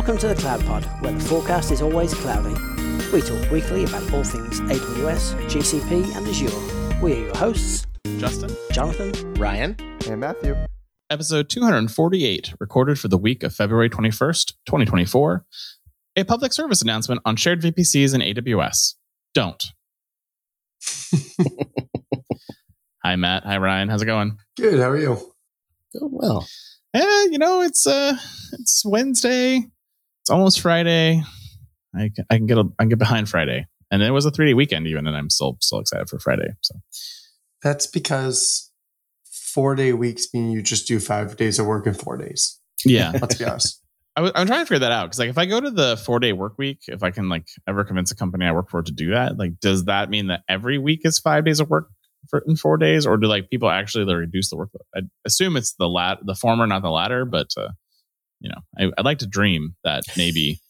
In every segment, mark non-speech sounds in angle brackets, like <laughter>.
Welcome to the Cloud Pod, where the forecast is always cloudy. We talk weekly about all things AWS, GCP, and Azure. We are your hosts, Justin, Jonathan, Ryan, and Matthew. Episode 248, recorded for the week of February 21st, 2024. A public service announcement on shared VPCs in AWS. Don't. <laughs> Hi, Matt. Hi, Ryan. How's it going? Good. How are you? Oh, well. Eh, you know, it's uh, it's Wednesday. It's almost Friday. I can, I can get a, I can get behind Friday, and it was a three day weekend even, and I'm still still excited for Friday. So That's because four day weeks mean you just do five days of work in four days. yeah, <laughs> Let's be honest. <laughs> I w- I'm trying to figure that out because like if I go to the four day work week, if I can like ever convince a company I work for to do that, like does that mean that every week is five days of work for in four days, or do like people actually like, reduce the workload? I assume it's the lat the former, not the latter. But uh, you know, I, I'd like to dream that maybe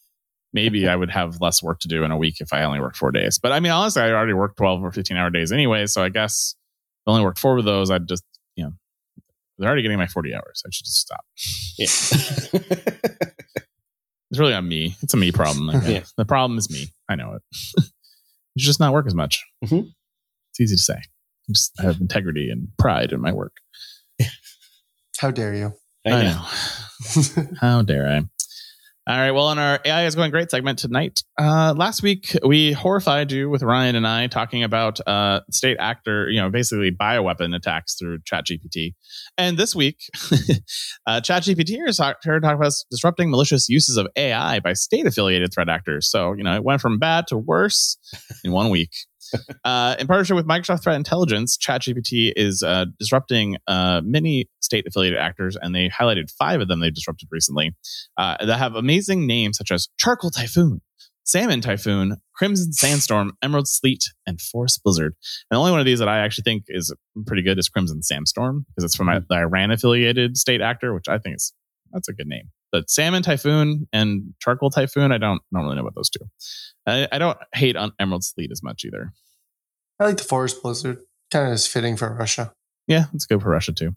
maybe I would have less work to do in a week if I only worked four days. But I mean, honestly, I already work twelve or fifteen hour days anyway, so I guess if I only worked four of those, I'd just you know they're already getting my forty hours. I should just stop. Yeah. <laughs> It's really on me. It's a me problem. Like, Yeah. The problem is me. I know it. <laughs> should just not work as much. Mhm. It's easy to say. I just have integrity and pride in my work. <laughs> How dare you? I know. <laughs> How dare I? All right. Well, on our AI is going great segment tonight. Uh, last week we horrified you with Ryan and I talking about uh, state actor, you know, basically bioweapon attacks through ChatGPT. And this week, <laughs> uh, ChatGPT is talk- here to talk about disrupting malicious uses of AI by state affiliated threat actors. So, you know, it went from bad to worse in one week. Uh, in partnership with Microsoft Threat Intelligence, ChatGPT is uh, disrupting uh, many state affiliated actors, and they highlighted five of them they disrupted recently uh, that have amazing names such as Charcoal Typhoon, Salmon Typhoon, Crimson Sandstorm, Emerald Sleet, and Forest Blizzard. And the only one of these that I actually think is pretty good is Crimson Sandstorm because it's from a- the Iran affiliated state actor, which I think is that's a good name. But Salmon Typhoon and Charcoal Typhoon, I don't don't really know about those two. I, I don't hate on Emerald Sleet as much either. I like the forest blizzard. Kind of is fitting for Russia. Yeah, it's good for Russia too.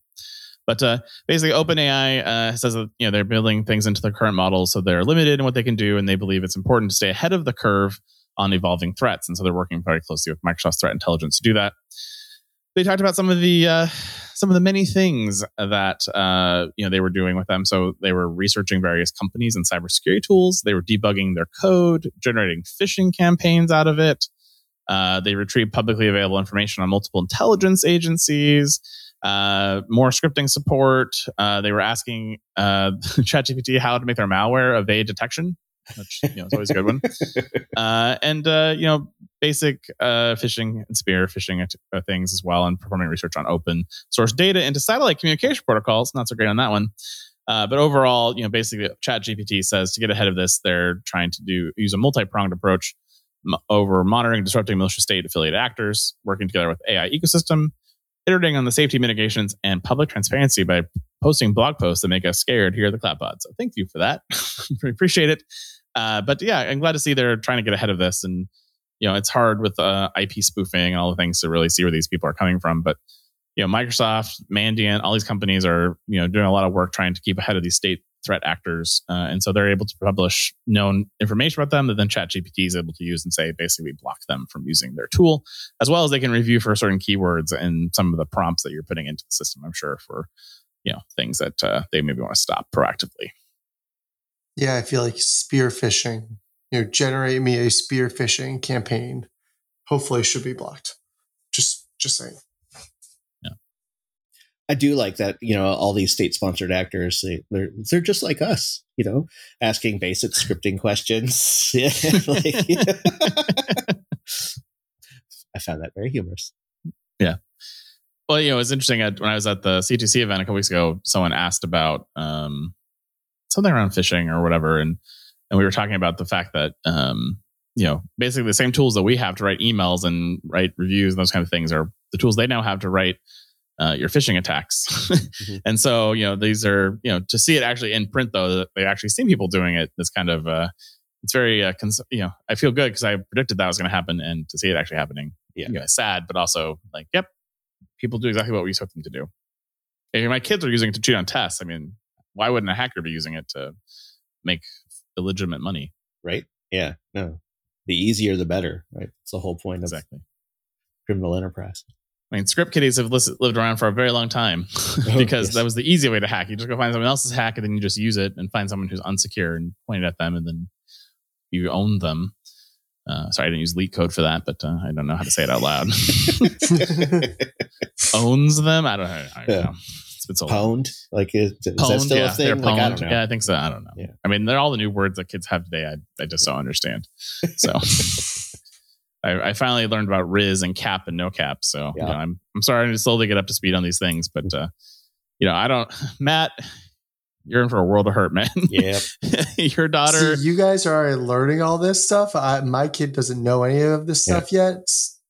But uh, basically, OpenAI uh, says that you know they're building things into their current models, so they're limited in what they can do, and they believe it's important to stay ahead of the curve on evolving threats, and so they're working very closely with Microsoft Threat Intelligence to do that. They talked about some of the uh, some of the many things that uh, you know they were doing with them. So they were researching various companies and cybersecurity tools. They were debugging their code, generating phishing campaigns out of it. Uh, they retrieved publicly available information on multiple intelligence agencies uh, more scripting support. Uh, they were asking uh, <laughs> ChatGPT how to make their malware evade detection, which you know is always a good one. <laughs> Uh, and uh, you know, basic uh, phishing and spear phishing uh, things as well, and performing research on open source data into satellite communication protocols. Not so great on that one. Uh, but overall, you know, basically, ChatGPT says to get ahead of this, they're trying to do use a multi-pronged approach m- over monitoring disrupting malicious state affiliated actors, working together with AI ecosystem, iterating on the safety mitigations and public transparency by posting blog posts that make us scared here at the Cloud Pod. So thank you for that. <laughs> We appreciate it. Uh, but yeah, I'm glad to see they're trying to get ahead of this. And, you know, it's hard with uh, IP spoofing and all the things to really see where these people are coming from. But, you know, Microsoft, Mandiant, all these companies are, you know, doing a lot of work trying to keep ahead of these state threat actors. Uh, and so they're able to publish known information about them that then ChatGPT is able to use and say, basically block them from using their tool, as well as they can review for certain keywords and some of the prompts that you're putting into the system, I'm sure, for, you know, things that uh, they maybe want to stop proactively. Yeah, I feel like spear phishing. You know, generate me a spear phishing campaign. Hopefully, should be blocked. Just, just saying. I do like that, you know, all these state sponsored actors, they, they're, they're just like us, you know, asking basic scripting questions. Like- <laughs> I found that very humorous. Yeah. Well, you know, it's interesting. At, when I was at the C2C event a couple weeks ago, someone asked about um, something around phishing or whatever, and and we were talking about the fact that um, you know, basically the same tools that we have to write emails and write reviews and those kind of things are the tools they now have to write uh, your phishing attacks. Mhm. <laughs> and so, you know, these are you know to see it actually in print though, that they actually see people doing it. it's kind of uh, it's very uh, cons- you know, I feel good because I predicted that was going to happen, and to see it actually happening, Yeah. you know, sad, but also like, yep, people do exactly what we expect them to do. If my kids are using it to cheat on tests, I mean, why wouldn't a hacker be using it to make illegitimate money. right? Yeah, no. The easier, the better, right? It's the whole point of criminal enterprise. I mean, script kiddies have lived around for a very long time <laughs> because yes. that was the easy way to hack. You just go find someone else's hack and then you just use it and find someone who's unsecure and point it at them and then you own them. Uh, sorry, I didn't use leak code for that, but uh, I don't know how to say it out loud. <laughs> <laughs> Owns them? I don't know. I don't Yeah. know. It's been so. Pwned? Like, is, is that still yeah, a thing? Like, I don't know. Yeah, I think so. I don't know. Yeah. I mean, they're all the new words that kids have today. I, I just don't understand. So I, I finally learned about Riz and cap and no cap. So you know, I'm I'm starting to slowly get up to speed on these things, but uh, you know, I don't. <sighs> Matt, you're in for a world of hurt, man. Yep. <laughs> Your daughter, See, you guys are already learning all this stuff. I, my kid doesn't know any of this Yeah. stuff yet.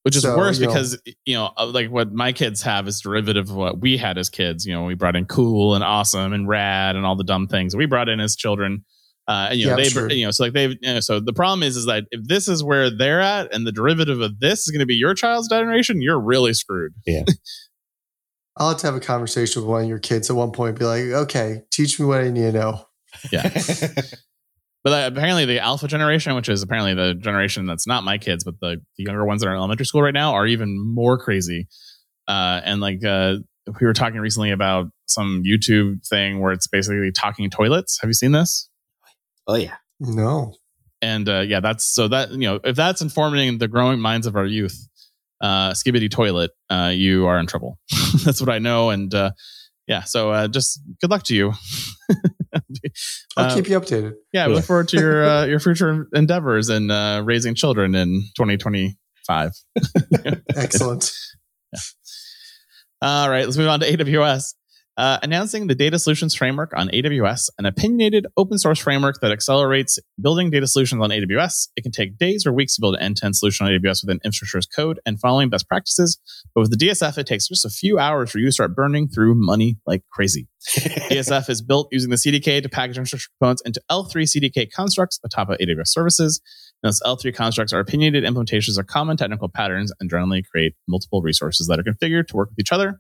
which is So, worse you know- because you know, uh, like what my kids have is derivative of what we had as kids. You know, we brought in cool and awesome and rad and all the dumb things we brought in as children. Uh, and you know, Yeah, they, sure. you know, so like they've, you know, so the problem is, is that if this is where they're at, and the derivative of this is going to be your child's generation, you're really screwed. Yeah. <laughs> I'll have to have a conversation with one of your kids at one point. Be like, okay, teach me what I need to know. Yeah. <laughs> But uh, apparently, the alpha generation, which is apparently the generation that's not my kids, but the, the younger ones that are in elementary school right now, are even more crazy. Uh, and like uh, we were talking recently about some YouTube thing where it's basically talking toilets. Have you seen this? Oh, yeah. No. And uh, yeah, that's so that you know if that's informing the growing minds of our youth, uh, Skibidi toilet, uh, you are in trouble. <laughs> that's what I know. And uh, yeah, so uh, just good luck to you. <laughs> I'll Uh, keep you updated. yeah, we Yeah. look forward to your uh, your future endeavors in uh, raising children in 2025. <laughs> Excellent. All right, let's move on to AWS. Uh, announcing the Data Solutions Framework on AWS, an opinionated open source framework that accelerates building data solutions on AWS. It can take days or weeks to build an end to end solution on AWS within infrastructure as code and following best practices. But with the DSF, it takes just a few hours for you to start burning through money like crazy. <laughs> DSF is built using the CDK to package infrastructure components into L3 CDK constructs atop of AWS services. And those L3 constructs are opinionated implementations of common technical patterns and generally create multiple resources that are configured to work with each other.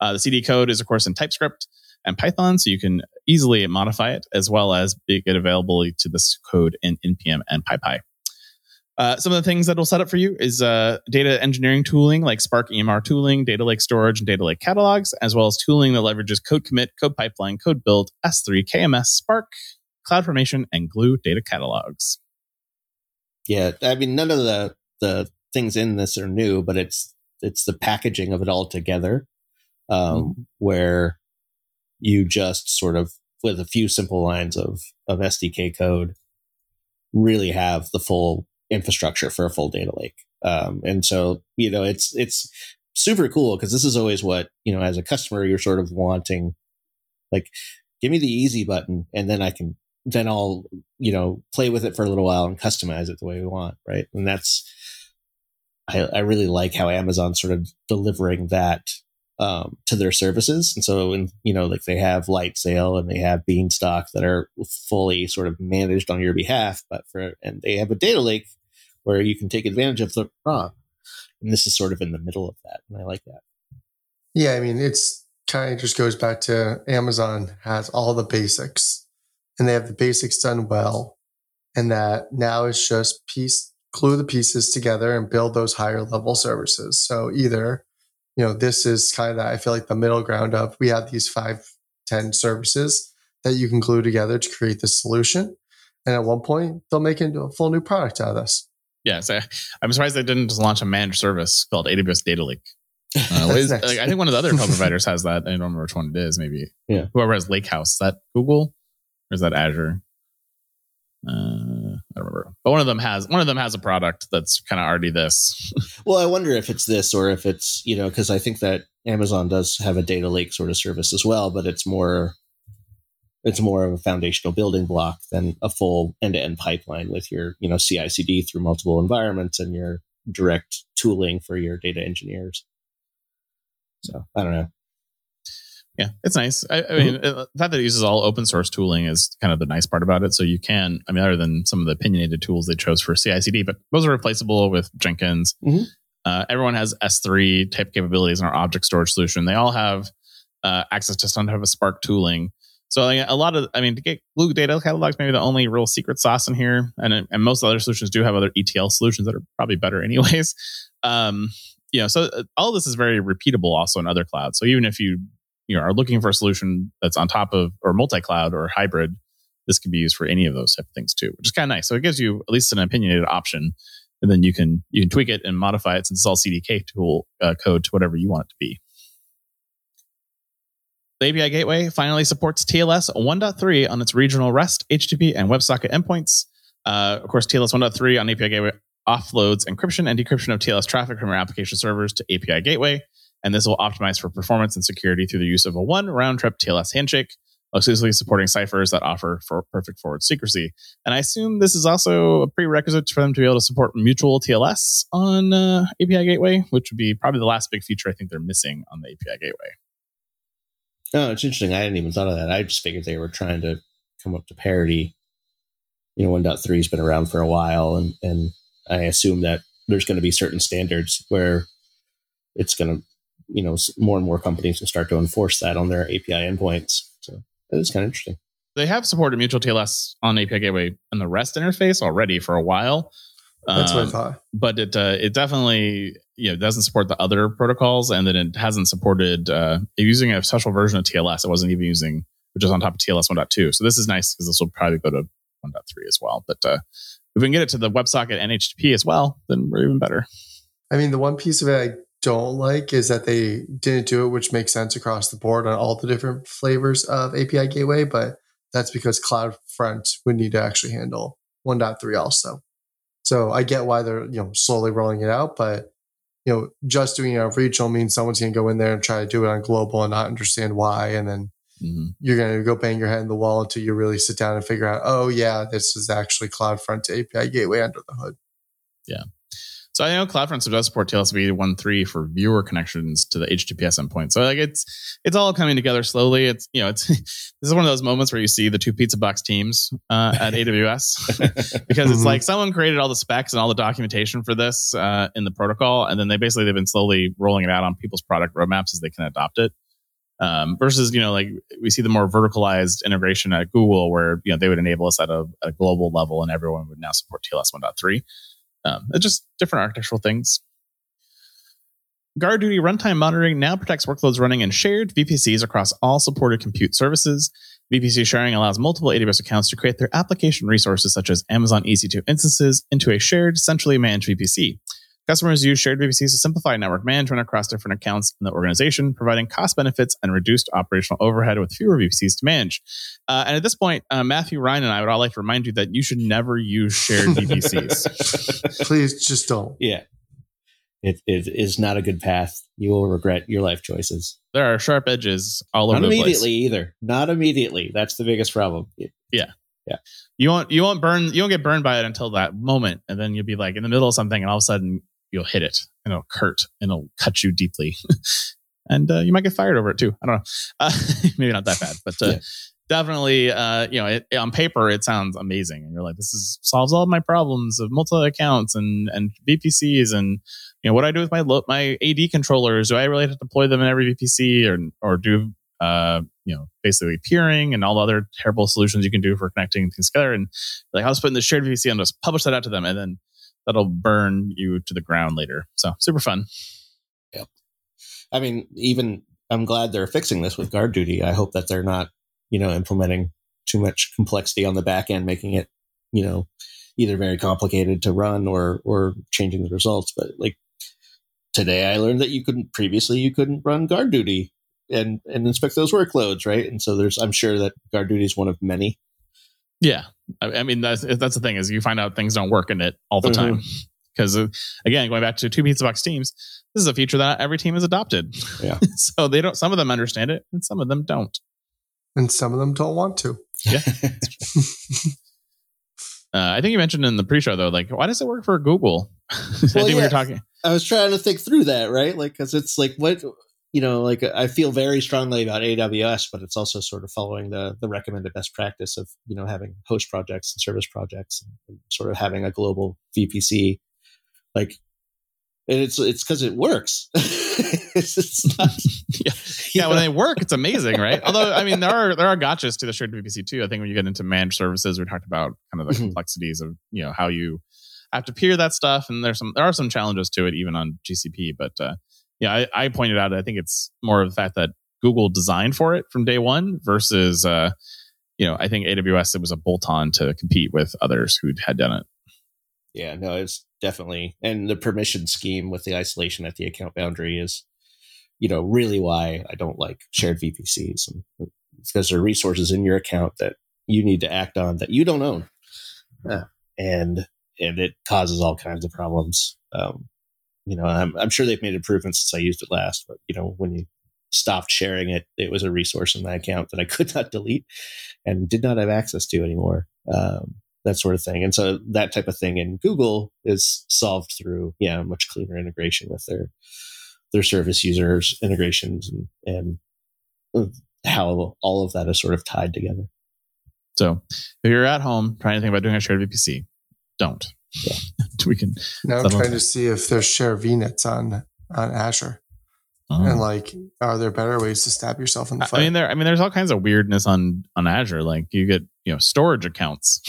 Uh, the CD code is, of course, in TypeScript and Python, so you can easily modify it as well as make it available to this code in NPM and PyPI. Uh, some of the things that will set up for you is uh, data engineering tooling like Spark EMR tooling, data lake storage, and data lake catalogs, as well as tooling that leverages CodeCommit, code pipeline, CodeBuild, S3, KMS, Spark, CloudFormation, and Glue data catalogs. yeah. I mean, none of the, the things in this are new, but it's, it's the packaging of it all together, um, where you just sort of, with a few simple lines of, of SDK code, really have the full infrastructure for a full data lake. Um, and so, you know, it's, it's super cool because this is always what, you know, as a customer, you're sort of wanting, like, give me the easy button and then I can, then I'll, you know, play with it for a little while and customize it the way we want. Right. And that's, I, I really like how Amazon's sort of delivering that um, to their services. And so, when, you know, like they have Lightsail and they have Beanstalk that are fully sort of managed on your behalf, but for, and they have a data lake where you can take advantage of the ROM. And this is sort of in the middle of that. And I like that. Yeah, I mean, it's kind of just goes back to Amazon has all the basics and they have the basics done well. And that now it's just piece, glue the pieces together and build those higher level services. So either, you know, this is kind of, I feel like the middle ground of we have these five, 10 services that you can glue together to create this solution. And at one point, they'll make into a full new product out of this. Yeah, so I'm surprised they didn't just launch a managed service called AWS Data Lake. Uh, <laughs> That's what is- next. like, I think one of the other cloud <laughs> providers has that. I don't remember which one it is. Maybe Yeah. whoever has Lakehouse. Is that Google or is that Azure? Uh, I don't remember. But one of them has one of them has a product that's kind of already this. <laughs> Well, I wonder if it's this or if it's, you know, because I think that Amazon does have a data lake sort of service as well, but it's more it's more of a foundational building block than a full end-to-end pipeline with your, you know, CI/CD through multiple environments and your direct tooling for your data engineers. So I don't know. Yeah, it's nice. I, I mean, uh, the fact that it uses all open source tooling is kind of the nice part about it. So you can, I mean, other than some of the opinionated tools they chose for CI/CD, but those are replaceable with Jenkins. Mhm. Uh, everyone has S3 type capabilities in our object storage solution. They all have uh, access to some type of Spark tooling. So like, a lot of, I mean, to get Glue data catalogs, maybe the only real secret sauce in here, and and most other solutions do have other ETL solutions that are probably better <laughs> anyways. Um, you know, so uh, all this is very repeatable also in other clouds. So even if you you know are looking for a solution that's on top of or multi-cloud or hybrid, this can be used for any of those type of things too, which is kind of nice. So it gives you at least an opinionated option, and then you can you can tweak it and modify it since it's all CDK tool uh, code to whatever you want it to be. The API Gateway finally supports TLS 1.3 on its regional REST, HTTP, and WebSocket endpoints. Uh, of course, TLS 1.3 on API Gateway offloads encryption and decryption of TLS traffic from your application servers to API Gateway. And this will optimize for performance and security through the use of a one round trip TLS handshake, exclusively supporting ciphers that offer for perfect forward secrecy. And I assume this is also a prerequisite for them to be able to support mutual TLS on uh, API Gateway, which would be probably the last big feature I think they're missing on the API Gateway. Oh, it's interesting. I hadn't even thought of that. I just figured they were trying to come up to parity. You know, 1.3 has been around for a while, and, and I assume that there's going to be certain standards where it's going to, you know, more and more companies will start to enforce that on their API endpoints. So that is kind of interesting. They have supported mutual TLS on API Gateway and the REST interface already for a while. That's what I Um, thought. but it uh, it definitely you know doesn't support the other protocols, and then it hasn't supported uh, using a special version of TLS. It wasn't even using which is on top of TLS 1.2. So this is nice because this will probably go to 1.3 as well. But uh, if we can get it to the WebSocket and HTTP as well, then we're even better. I mean, the one piece of it I don't like is that they didn't do it, which makes sense across the board on all the different flavors of API Gateway, but that's because CloudFront would need to actually handle 1.3 also. So I get why they're you know slowly rolling it out, but you know just doing it on regional means someone's going to go in there and try to do it on global and not understand why, and then Mhm. you're going to go bang your head in the wall until you really sit down and figure out, oh yeah, this is actually CloudFront API Gateway under the hood. So I know CloudFront does support TLS 1.3 for viewer connections to the HTTPS endpoint. So like it's it's all coming together slowly. It's you know it's <laughs> this is one of those moments where you see the two pizza box teams uh, at AWS <laughs> because it's Mhm. like someone created all the specs and all the documentation for this uh, in the protocol, and then they basically they've been slowly rolling it out on people's product roadmaps as they can adopt it. Um, versus you know like we see the more verticalized integration at Google where you know they would enable us at a, a global level and everyone would now support TLS 1.3. Um, it's just different architectural things. GuardDuty runtime monitoring now protects workloads running in shared VPCs across all supported compute services. VPC sharing allows multiple AWS accounts to create their application resources, such as Amazon EC2 instances, into a shared, centrally managed VPC. Customers use shared VPCs to simplify network management across different accounts in the organization, providing cost benefits and reduced operational overhead with fewer VPCs to manage. Uh, and at this point, uh, Matthew, Ryan, and I would all like to remind you that you should never use shared VPCs. <laughs> Please just don't. yeah. It, it is not a good path. You will regret your life choices. there are sharp edges all over Not the place. immediately either. Not immediately. That's the biggest problem. Yeah. Yeah. You won't you won't burn you won't get burned by it until that moment, and then you'll be like in the middle of something, and all of a sudden you'll hit it, and it'll hurt, and it'll cut you deeply, <laughs> and uh, you might get fired over it too. I don't know, <laughs> uh, maybe not that bad, but uh, Yeah. definitely, uh, you know, it, on paper it sounds amazing, and you're like, this is solves all of my problems of multi accounts and and VPCs, and you know what do I do with my lo- my AD controllers? Do I really have to deploy them in every VPC, or or do uh, you know, basically peering and all the other terrible solutions you can do for connecting things together. And like, I'll just put in the shared VPC and just publish that out to them, and then that'll burn you to the ground later. So super fun. I mean, even I'm glad they're fixing this with GuardDuty. I hope that they're not, you know, implementing too much complexity on the back end, making it, you know, either very complicated to run or or changing the results. But like today, I learned that you couldn't previously you couldn't run GuardDuty and and inspect those workloads, right? And so there's I'm sure that GuardDuty is one of many. Yeah, I, I mean that's that's the thing is you find out things don't work in it all the Mhm. time because uh, again going back to two pizza box teams, this is a feature that every team has adopted. Yeah. <laughs> so they don't. Some of them understand it, and some of them don't. And some of them don't want to. Yeah. <laughs> Uh, I think you mentioned in the pre-show though, like why does it work for Google? <laughs> I think we were talking. I was trying to think through that, right? Like, because it's like what you know, like I feel very strongly about AWS, but it's also sort of following the the recommended best practice of you know having host projects and service projects, and, and sort of having a global VPC. Like, and it's it's because it works. <laughs> it's, it's <laughs> not, Yeah. <laughs> yeah, when they work, it's amazing, right? Although, I mean, there are there are gotchas to the shared VPC too. I think when you get into managed services, we talked about kind of the Mhm. complexities of you know how you have to peer that stuff, and there's some there are some challenges to it even on GCP. But uh, yeah, I, I pointed out I think it's more of the fact that Google designed for it from day one versus uh, you know I think AWS it was a bolt on to compete with others who had done it. Yeah, no, it's definitely and the permission scheme with the isolation at the account boundary is, you know, really why I don't like shared VPCs. And because there are resources in your account that you need to act on that you don't own, Uh, and and it causes all kinds of problems. Um, you know, I'm I'm sure they've made improvements since I used it last, but you know, when you stopped sharing it, it was a resource in my account that I <laughs> could not delete and did not have access to anymore. Um, that sort of thing. And so that type of thing in Google is solved through, yeah, much cleaner integration with their their service users integrations and and how all of that is sort of tied together. So if you're at home trying to think about doing a shared VPC, don't. Yeah. <laughs> we can. Now I'm Settle. trying to see if there's share VNets on on Azure, oh. and like, are there better ways to stab yourself in the foot? I mean, there. I mean, there's all kinds of weirdness on on Azure. Like you get you know storage accounts.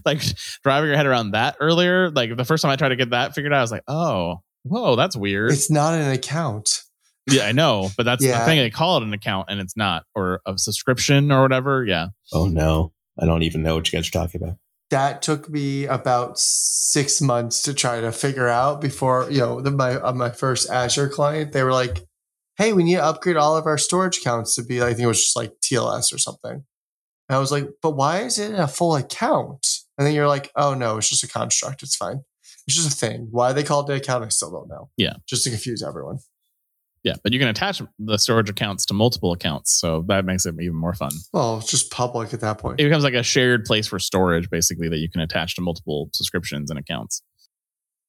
<laughs> like driving your head around that earlier. Like the first time I tried to get that figured out, I was like, oh, whoa, that's weird. it's not an account. yeah, I know, but that's Yeah. the thing. They call it an account, and it's not, or a subscription or whatever. Yeah. Oh no. I don't even know what you guys are talking about. That took me about six months to try to figure out before you know the, my on my first Azure client. They were like, "Hey, we need to upgrade all of our storage accounts to be." I think it was just like TLS or something. And I was like, "But why is it a full account?" And then you're like, "Oh no, it's just a construct. It's fine. It's just a thing. Why they call it the account, I still don't know." Yeah. just to confuse everyone. Yeah, but you can attach the storage accounts to multiple accounts, so that makes it even more fun. Well, it's just public at that point. It becomes like a shared place for storage, basically, that you can attach to multiple subscriptions and accounts.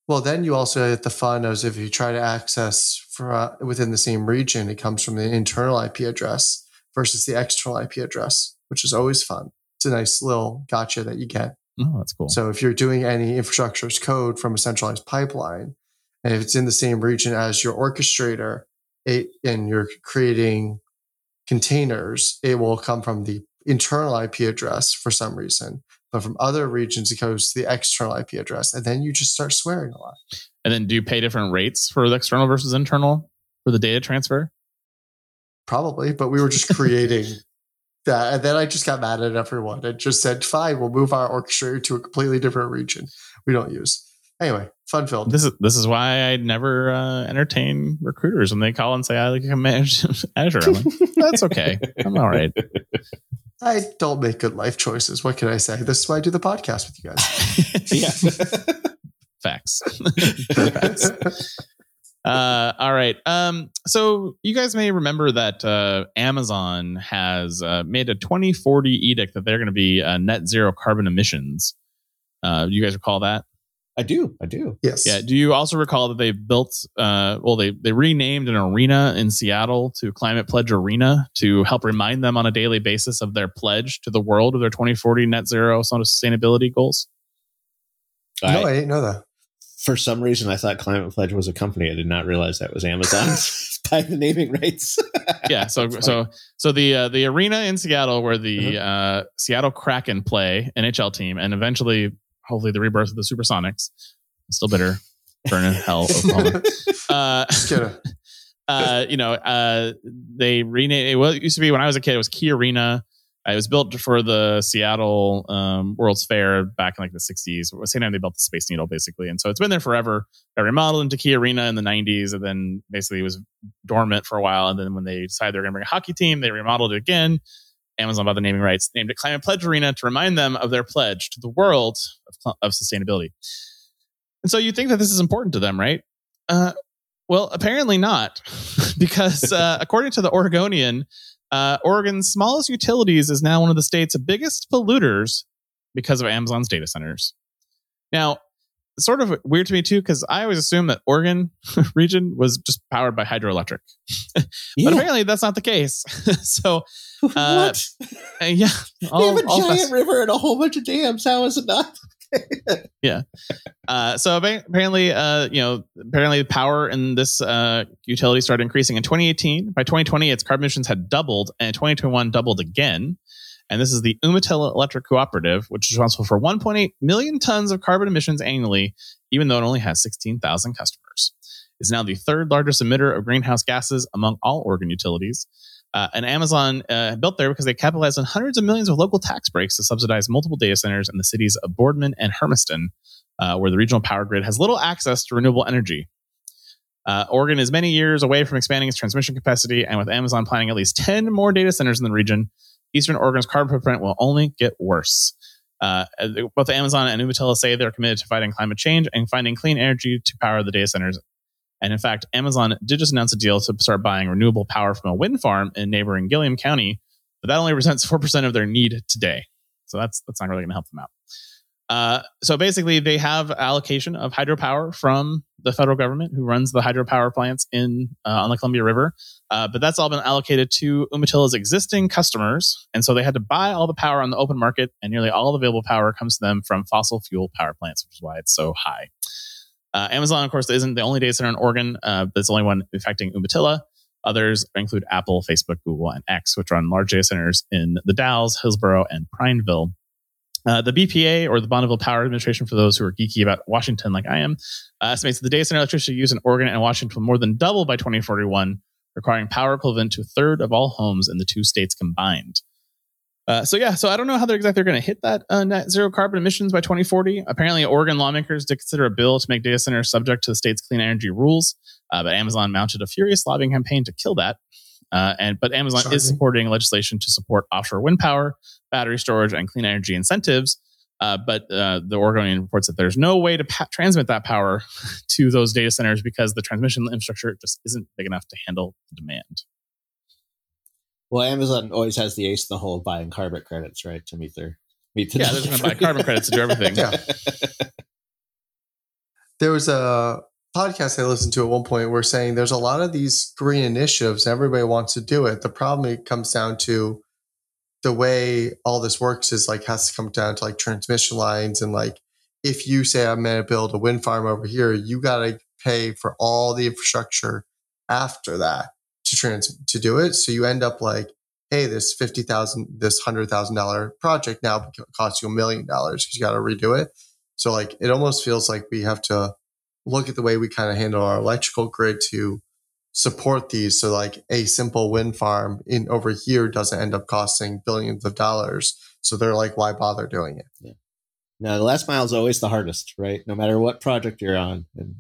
Well, then you also get the fun as if you try to access for, uh, within the same region, it comes from the internal IP address versus the external IP address, which is always fun. It's a nice little gotcha that you get. Oh, that's cool. So if you're doing any infrastructure as code from a centralized pipeline, and if it's in the same region as your orchestrator, it, and you're creating containers, it will come from the internal IP address for some reason. But from other regions, it goes to the external IP address. And then you just start swearing a lot. and then do you pay different rates for the external versus internal for the data transfer? Probably, but we were just creating <laughs> that. And then I just got mad at everyone and just said, fine, we'll move our orchestrator to a completely different region we don't use. Anyway, fun filled. This is this is why I never uh, entertain recruiters when they call and say I like to manage <laughs> Azure. Like, <laughs> that's okay. I'm all right. <laughs> I don't make good life choices. What can I say? This is why I do the podcast with you guys. yeah. Facts. Facts. Uh, all right. Um, so you guys may remember that uh, Amazon has uh, made a 2040 edict that they're going to be uh, net zero carbon emissions. Uh, you guys recall that? I do. I do. yes. Yeah. Do you also recall that they built? Uh, well, they they renamed an arena in Seattle to Climate Pledge Arena to help remind them on a daily basis of their pledge to the world of their 2040 net zero sustainability goals. No, I, I didn't know that. for some reason, I thought Climate Pledge was a company. I did not realize that was Amazon <laughs> by the naming rights. <laughs> yeah so so so the uh, the arena in Seattle where the uh, Seattle Kraken play NHL team and eventually hopefully the rebirth of the Supersonics still bitter burn in hell Oklahoma <laughs> uh, <laughs> uh, you know uh, they renamed it, well, it used to be when I was a kid it was Key Arena Uh, it was built for the Seattle um, World's Fair back in like the 60s. It was the same time they built the Space Needle, basically. And so it's been there forever. Got remodeled into Key Arena in the 90s, and then basically it was dormant for a while. And then when they decided they were going to bring a hockey team, they remodeled it again. Amazon bought the naming rights, named it Climate Pledge Arena to remind them of their pledge to the world of, of sustainability. And so you think that this is important to them, right? Uh, well, apparently not, <laughs> because uh, <laughs> according to the Oregonian, uh, Oregon's smallest utilities is now one of the state's biggest polluters because of Amazon's data centers. Now, sort of weird to me too, because I always assumed that Oregon <laughs> region was just powered by hydroelectric, <laughs> but Yeah. apparently that's not the case. <laughs> so, uh, what? uh, yeah, we have a giant fast- river and a whole bunch of dams. How is it not? yeah. Uh, so apparently, uh, you know, apparently power in this uh, utility started increasing in 2018. By 2020, its carbon emissions had doubled, and 2021 doubled again. And this is the Umatilla Electric Cooperative, which is responsible for 1.8 million tons of carbon emissions annually, even though it only has 16,000 customers. It's now the third largest emitter of greenhouse gases among all Oregon utilities. Uh, and Amazon uh, built there because they capitalized on hundreds of millions of local tax breaks to subsidize multiple data centers in the cities of Boardman and Hermiston, uh, where the regional power grid has little access to renewable energy. Uh, Oregon is many years away from expanding its transmission capacity, and with Amazon planning at least 10 more data centers in the region, Eastern Oregon's carbon footprint will only get worse. Uh, both Amazon and Umatilla say they're committed to fighting climate change and finding clean energy to power the data centers and in fact, Amazon did just announce a deal to start buying renewable power from a wind farm in neighboring Gilliam County, but that only represents 4% of their need today. So that's that's not really going to help them out. Uh, so basically, they have allocation of hydropower from the federal government, who runs the hydropower plants in uh, on the Columbia River. Uh, but that's all been allocated to Umatilla's existing customers, and so they had to buy all the power on the open market, and nearly all the available power comes to them from fossil fuel power plants, which is why it's so high. Uh, Amazon, of course, isn't the only data center in Oregon, uh, but it's the only one affecting Umatilla. Others include Apple, Facebook, Google, and X, which run large data centers in the Dalles, Hillsboro, and Prineville. Uh, the BPA, or the Bonneville Power Administration, for those who are geeky about Washington like I am, uh, estimates that the data center electricity used in Oregon and Washington will more than double by 2041, requiring power equivalent to a third of all homes in the two states combined. Uh, so yeah, so I don't know how they're exactly going to hit that uh, net zero carbon emissions by 2040. Apparently, Oregon lawmakers did consider a bill to make data centers subject to the state's clean energy rules, uh, but Amazon mounted a furious lobbying campaign to kill that. Uh, and but Amazon Sorry. is supporting legislation to support offshore wind power, battery storage, and clean energy incentives. Uh, but uh, the Oregonian reports that there's no way to pa- transmit that power <laughs> to those data centers because the transmission infrastructure just isn't big enough to handle the demand. Well, Amazon always has the ace in the hole of buying carbon credits, right? To meet their meet the yeah, they're going to buy carbon credits to do everything. <laughs> yeah. There was a podcast I listened to at one point where saying there's a lot of these green initiatives. Everybody wants to do it. The problem it comes down to the way all this works is like has to come down to like transmission lines and like if you say I'm going to build a wind farm over here, you got to pay for all the infrastructure after that to trans to do it. So you end up like, hey, this fifty thousand, this hundred thousand dollar project now costs you a million dollars because you got to redo it. So like, it almost feels like we have to look at the way we kind of handle our electrical grid to support these. So like a simple wind farm in over here doesn't end up costing billions of dollars. So they're like, why bother doing it? Yeah. Now the last mile is always the hardest, right? No matter what project you're on, and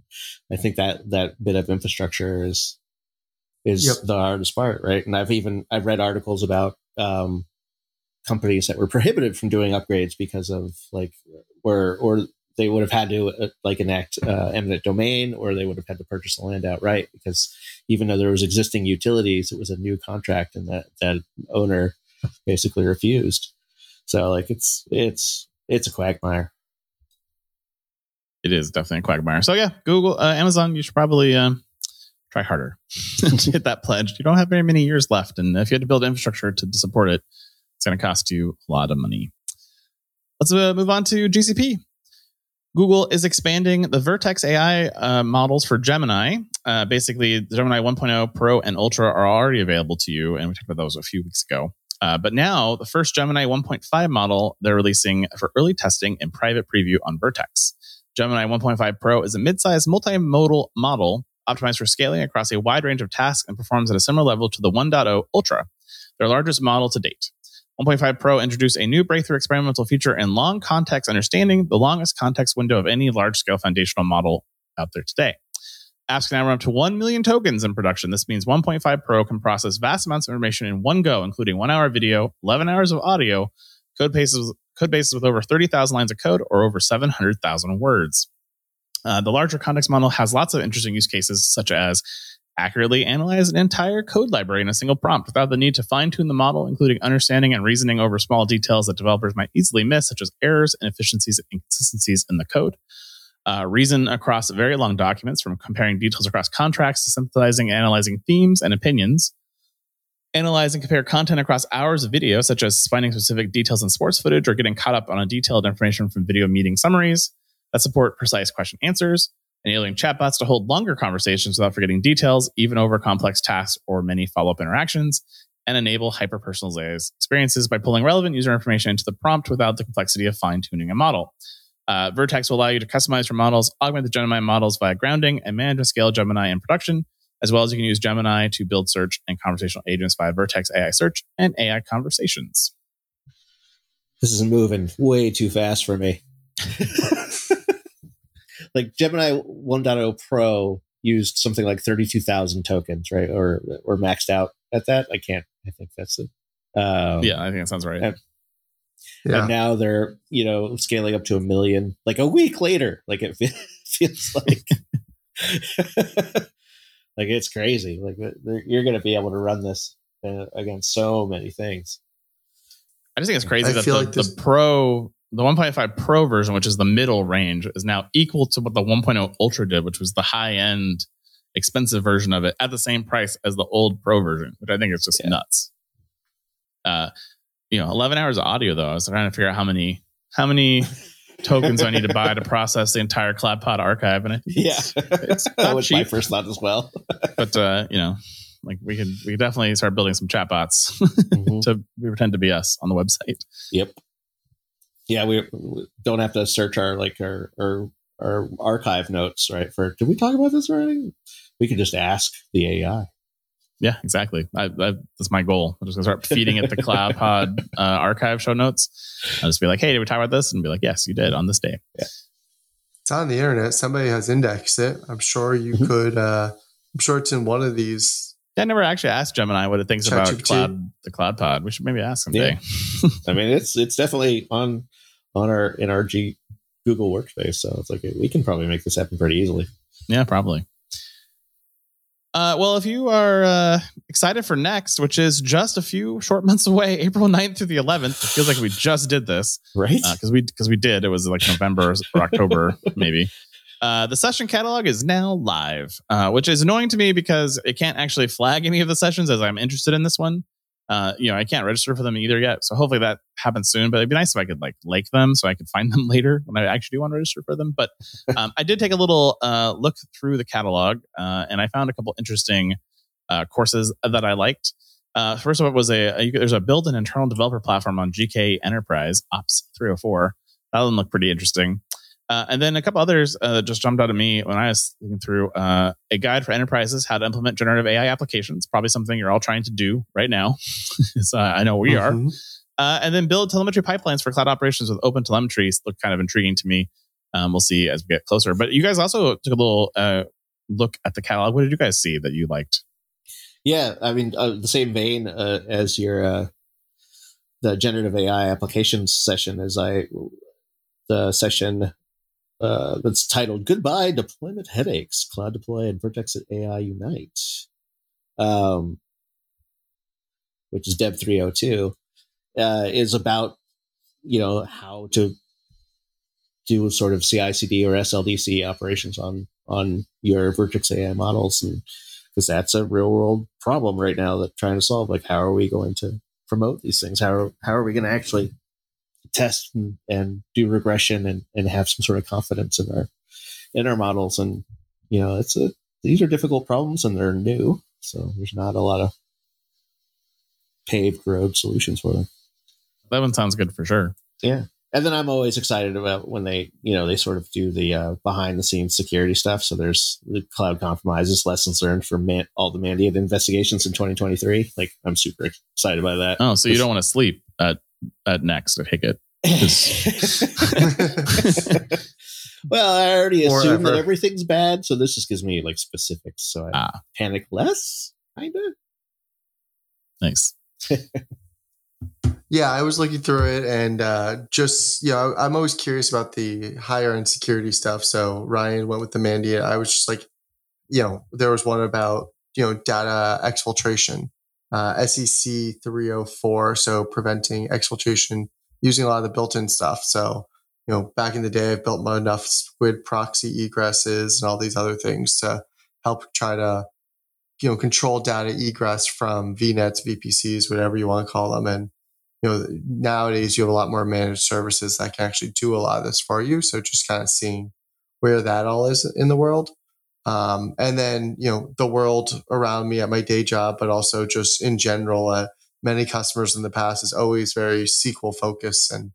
I think that that bit of infrastructure is is yep. the hardest part, right? And I've even I've read articles about um, companies that were prohibited from doing upgrades because of like where or they would have had to uh, like enact uh, eminent domain or they would have had to purchase the land outright because even though there was existing utilities it was a new contract and that that owner basically refused so like it's it's it's a quagmire it is definitely a quagmire so yeah google uh, amazon you should probably um, try harder <laughs> to hit that pledge. You don't have very many years left. And if you had to build infrastructure to, to support it, it's going to cost you a lot of money. Let's uh, move on to GCP. Google is expanding the Vertex AI uh, models for Gemini. Uh, basically, Gemini 1.0 Pro and Ultra are already available to you, and we talked about those a few weeks ago. Uh, but now, the first Gemini 1.5 model they're releasing for early testing and private preview on Vertex. Gemini 1.5 Pro is a mid-sized multimodal model optimized for scaling across a wide range of tasks and performs at a similar level to the 1.0 Ultra, their largest model to date. 1.5 Pro introduced a new breakthrough experimental feature in long context understanding, the longest context window of any large scale foundational model out there today. Apps can now run up to 1 million tokens in production. This means 1.5 Pro can process vast amounts of information in one go, including one hour video, 11 hours of audio, code bases, code bases with over 30,000 lines of code, or over 700,000 words. Uh, the larger context model has lots of interesting use cases, such as accurately analyze an entire code library in a single prompt without the need to fine tune the model, including understanding and reasoning over small details that developers might easily miss, such as errors, inefficiencies, and inconsistencies in the code. Uh, reason across very long documents, from comparing details across contracts to synthesizing and analyzing themes and opinions. analyze and compare content across hours of video, such as finding specific details in sports footage or getting caught up on a detailed information from video meeting summaries that support precise question answers, enabling chatbots to hold longer conversations without forgetting details, even over complex tasks or many follow up interactions, and enable hyper personalized experiences by pulling relevant user information into the prompt without the complexity of fine tuning a model. Uh, Vertex will allow you to customize your models, augment the Gemini models via grounding, and manage and scale Gemini in production, as well as you can use Gemini to build search and conversational agents via Vertex AI Search and AI Conversations. This is moving way too fast for me. <laughs> like Gemini 1.0 Pro used something like 32,000 tokens, right? Or or maxed out at that. I can't. I think that's it. Um, yeah, I think that sounds right. And, Yeah. and now they're you know scaling up to a million like a week later. Like it <laughs> feels like <laughs> like it's crazy. Like they're- you're going to be able to run this uh, against so many things. I just think it's crazy I that the, like this- the Pro, the 1.5 Pro version, which is the middle range, is now equal to what the 1.0 Ultra did, which was the high end, expensive version of it, at the same price as the old Pro version, which I think is just Yeah. nuts. Uh, you know, 11 hours of audio though. I was trying to figure out how many how many <laughs> tokens I need to buy to process the entire CloudPod archive, and I think <laughs> Yeah, it's, <laughs> that was my first thought as well. but uh, you know, like we could we could definitely start building some chatbots Mhm. to we pretend to be us on the website. Yep. Yeah, we, we don't have to search our like our, our our archive notes, right? For did we talk about this already? We could just ask the AI. Yeah, exactly. I, I, that's my goal. I'm just gonna start feeding it the Cloud Pod <laughs> uh, archive show notes. I'll just be like, "Hey, did we talk about this?" And be like, "Yes, you did on this day." Yeah. It's on the internet. Somebody has indexed it. I'm sure you Mhm. could. Uh, I'm sure it's in one of these. I never actually asked Gemini what it thinks about ChatGPT. Cloud, the Cloud Pod. We should maybe ask someday. I mean, it's it's definitely on on our in our G Google Workspace, so it's like we can probably make this happen pretty easily. Yeah, probably. Uh, well, if you are uh, excited for next, which is just a few short <laughs> months away, April 9th through the 11th, it feels like we just did this. Right? because we because we did. It was like November or October, <laughs> maybe. Uh, the session catalog is now live, uh, which is annoying to me because it can't actually flag any of the sessions as I'm interested in this one. Uh, you know, I can't register for them either yet. So hopefully that happens soon. But it'd be nice if I could like like them so I could find <laughs> them later when I actually do want to register for them. But um, I did take a little uh, look through the catalog uh, and I found a couple interesting courses that I liked. First of all, was a, a there's a build an internal developer platform on GKE Enterprise Ops 304. That one looked pretty interesting. Uh, and then a couple others uh, just jumped out at me when I was looking through uh, a guide for enterprises how to implement generative AI applications. Probably something you're all trying to do right now. <laughs> so I know we are. Mhm. Uh, and then build telemetry pipelines for cloud operations with open telemetry look kind of intriguing to me. Um, we'll see as we get closer. But you guys also took a little uh, look at the catalog. What did you guys see that you liked? Yeah, I mean, uh, the same vein uh, as your uh, the generative AI applications session as I the session uh, that's titled "Goodbye Deployment Headaches: Cloud Deploy and Vertex at AI Unite," um, which is Dev three hundred two, uh, is about you know how to do sort of CI/CD or SLDC operations on on your Vertex AI models and because that's a real world problem right now that trying to solve. Like, how are we going to promote these things? How how are we going to actually test and, and do regression and, and have some sort of confidence in our in our models? And you know, it's a these are difficult problems and they're new, so there's not a lot of paved road solutions for them. That one sounds good for sure. Yeah. And then I'm always excited about when they, you know, they sort of do the uh, behind the scenes security stuff. So there's the cloud compromises, lessons learned from man- all the Mandiant investigations in 2023. Like I'm super excited by that. Oh, so you don't want to sleep at at next at Hickett. <laughs> well, I already Or assume that everything's bad, so this just gives me like specifics, so I Ah. panic less. Kind of. Nice. Yeah, I was looking through it and uh, just, you know, I'm always curious about the higher end security stuff. So Ryan went with the Mandiant. I was just like, you know, there was one about, you know, data exfiltration, uh, SEC 304. So preventing exfiltration using a lot of the built in stuff. So, you know, back in the day, I've built enough squid proxy egresses and all these other things to help try to you know control data egress from VNets, VPCs, whatever you want to call them, and you know nowadays you have a lot more managed services that can actually do a lot of this for you. So just kind of seeing where that all is in the world. Um, and then you know the world around me at my day job, but also just in general, uh, many customers in the past is always very SQL focused. And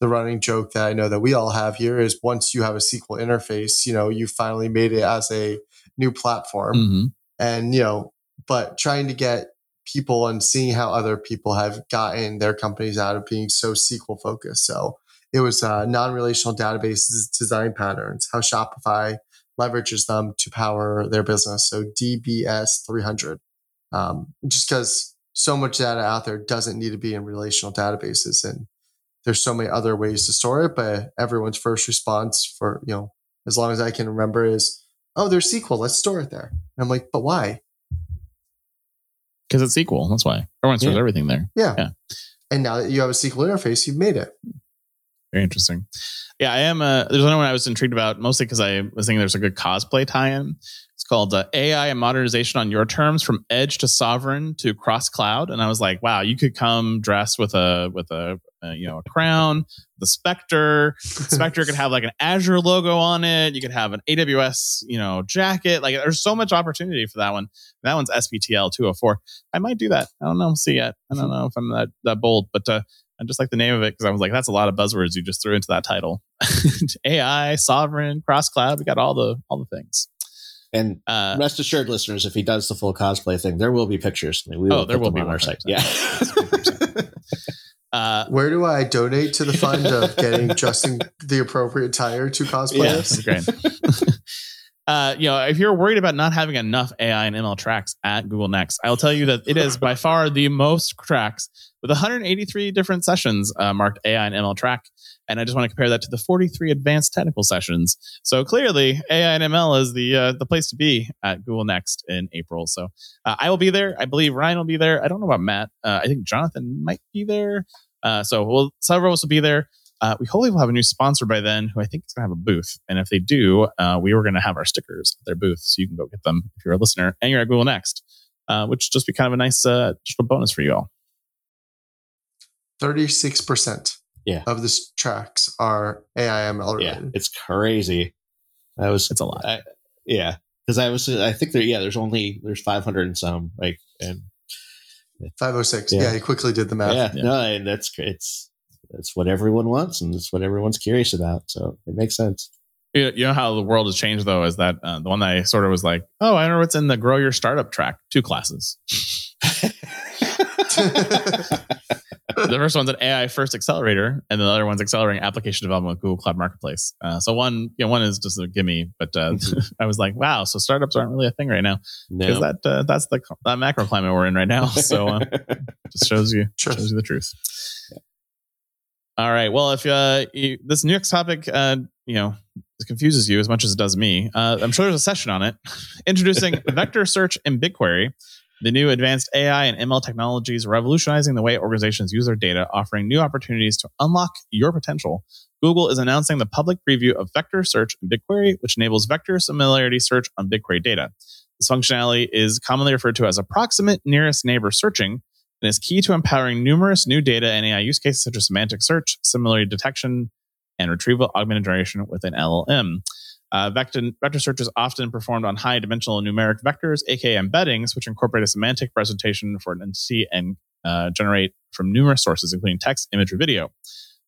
the running joke that I know that we all have here is once you have a SQL interface, you know you finally made it as a new platform, Mm-hmm. and you know, but trying to get people and seeing how other people have gotten their companies out of being so SQL focused. So it was uh, non-relational databases design patterns, how Shopify leverages them to power their business. So DBS 300, um, just because so much data out there doesn't need to be in relational databases, and there's so many other ways to store it. But everyone's first response for you know, as long as I can remember, is oh, there's SQL, let's store it there. And I'm like, but why? Because it's SQL. That's why everyone stores Yeah. everything there. Yeah. Yeah. And now that you have a SQL interface, you've made it. Very interesting. Yeah, I am. Uh, there's another one I was intrigued about, mostly because I was thinking there's a good cosplay tie-in. Called uh, AI and modernization on your terms, from edge to sovereign to cross cloud. And I was like, wow, you could come dressed with a with a uh, you know a crown, the Spectre. <laughs> Spectre could have like an Azure logo on it. You could have an AWS you know jacket. Like there's so much opportunity for that one. That one's SPTL 204. I might do that. I don't know. We'll see yet. I don't know if I'm that that bold, but uh, I just like the name of it because I was like, that's a lot of buzzwords you just threw into that title. <laughs> AI, sovereign, cross cloud. We got all the all the things. And Uh, rest assured, listeners, if he does the full cosplay thing, there will be pictures. I mean, we Oh, will there will be on our 100%. site. Yeah. <laughs> uh, Where do I donate to the fund of <laughs> getting Justin the appropriate tire to cosplay yeah, great. <laughs> uh, you know, if you're worried about not having enough AI and ML tracks at Google Next, I'll tell you that it is by far the most tracks with 183 different sessions uh, marked AI and ML track. And I just want to compare that to the 43 advanced technical sessions. So clearly, AI and ML is the uh, the place to be at Google Next in April. So uh, I will be there. I believe Ryan will be there. I don't know about Matt. Uh, I think Jonathan might be there. Uh, so we'll several of us will be there. Uh, we hopefully will have a new sponsor by then who I think is going to have a booth. And if they do, uh, we were going to have our stickers at their booth. So you can go get them if you're a listener and you're at Google Next, uh, which just be kind of a nice uh, just bonus for you all. 36% Yeah. of the tracks are AIML yeah, it's crazy. That was, It's a lot. I, yeah, because I was, I think there, yeah, there's only there's 500 and some, like, and 506. Yeah. Yeah. he quickly did the math. yeah, Yeah. no, and that's it's that's what everyone wants, and it's what everyone's curious about. So it makes sense. You know how the world has changed though is that uh, the one that I sort of was like, oh, I know what's in the grow your startup track, two classes. <laughs> the first one's an AI first accelerator, and the other one's accelerating application development with Google Cloud Marketplace. Uh, so one, you know, one is just a gimme, but uh, <laughs> I was like, wow, so startups aren't really a thing right now because no. that uh, that's the that macro climate we're in right now. So uh, <laughs> just shows you Sure. shows you the truth. All right. Well, if uh, you, this next topic, uh, you know, confuses you as much as it does me, uh, I'm sure there's a session on it. <laughs> Introducing <laughs> vector search in BigQuery, the new advanced AI and ML technologies revolutionizing the way organizations use their data, offering new opportunities to unlock your potential. Google is announcing the public preview of vector search in BigQuery, which enables vector similarity search on BigQuery data. This functionality is commonly referred to as approximate nearest neighbor searching and is key to empowering numerous new data and AI use cases such as semantic search, similarity detection, and retrieval augmented generation with an LLM. Uh, vector, vector search is often performed on high dimensional numeric vectors, aka embeddings, which incorporate a semantic presentation for an entity and uh, generate from numerous sources, including text, image, or video.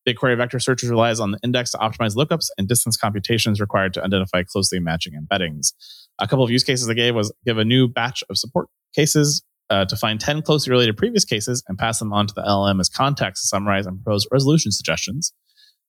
BigQuery vector search relies on the index to optimize lookups and distance computations required to identify closely matching embeddings. A couple of use cases I gave was give a new batch of support cases uh, to find 10 closely related previous cases and pass them on to the LLM as context to summarize and propose resolution suggestions.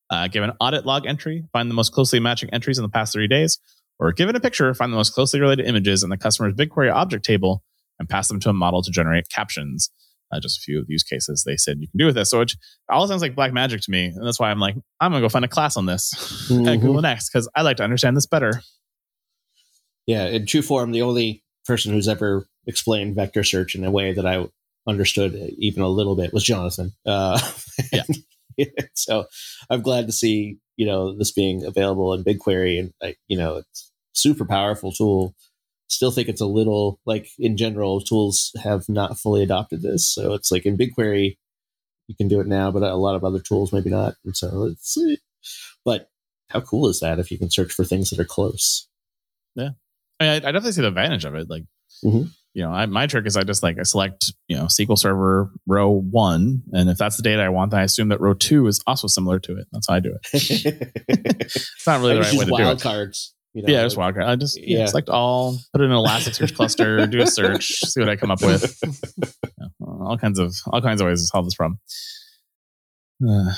Uh, give an audit log entry, find the most closely matching entries in the past 30 days, or given a picture, find the most closely related images in the customer's BigQuery object table and pass them to a model to generate captions. Uh, just a few of the use cases they said you can do with this. So it all sounds like black magic to me. And that's why I'm like, I'm going to go find a class on this <laughs> at Mhm. Google Next because I like to understand this better. Yeah, in true form, the only person who's ever explained vector search in a way that I understood even a little bit was Jonathan. Uh, <laughs> Yeah. <laughs> so I'm glad to see you know this being available in BigQuery, and you know it's super powerful tool still think it's a little like in general, tools have not fully adopted this. So it's like in BigQuery, you can do it now, but a lot of other tools maybe not. And so it's, but how cool is that if you can search for things that are close? I, mean, I, I definitely see the advantage of it. Like, Mhm. You know, I, my trick is I just like I select you know SQL Server row one, and if that's the data I want, then I assume that row two is also similar to it. That's how I do it. <laughs> It's not really the right way to do wild it. cards. You know, Yeah, just like- wildcard. I just yeah. Yeah. select all, put it in an Elasticsearch cluster, do a search, see what I come up with. <laughs> Yeah, all kinds of all kinds of ways to solve this problem. Uh,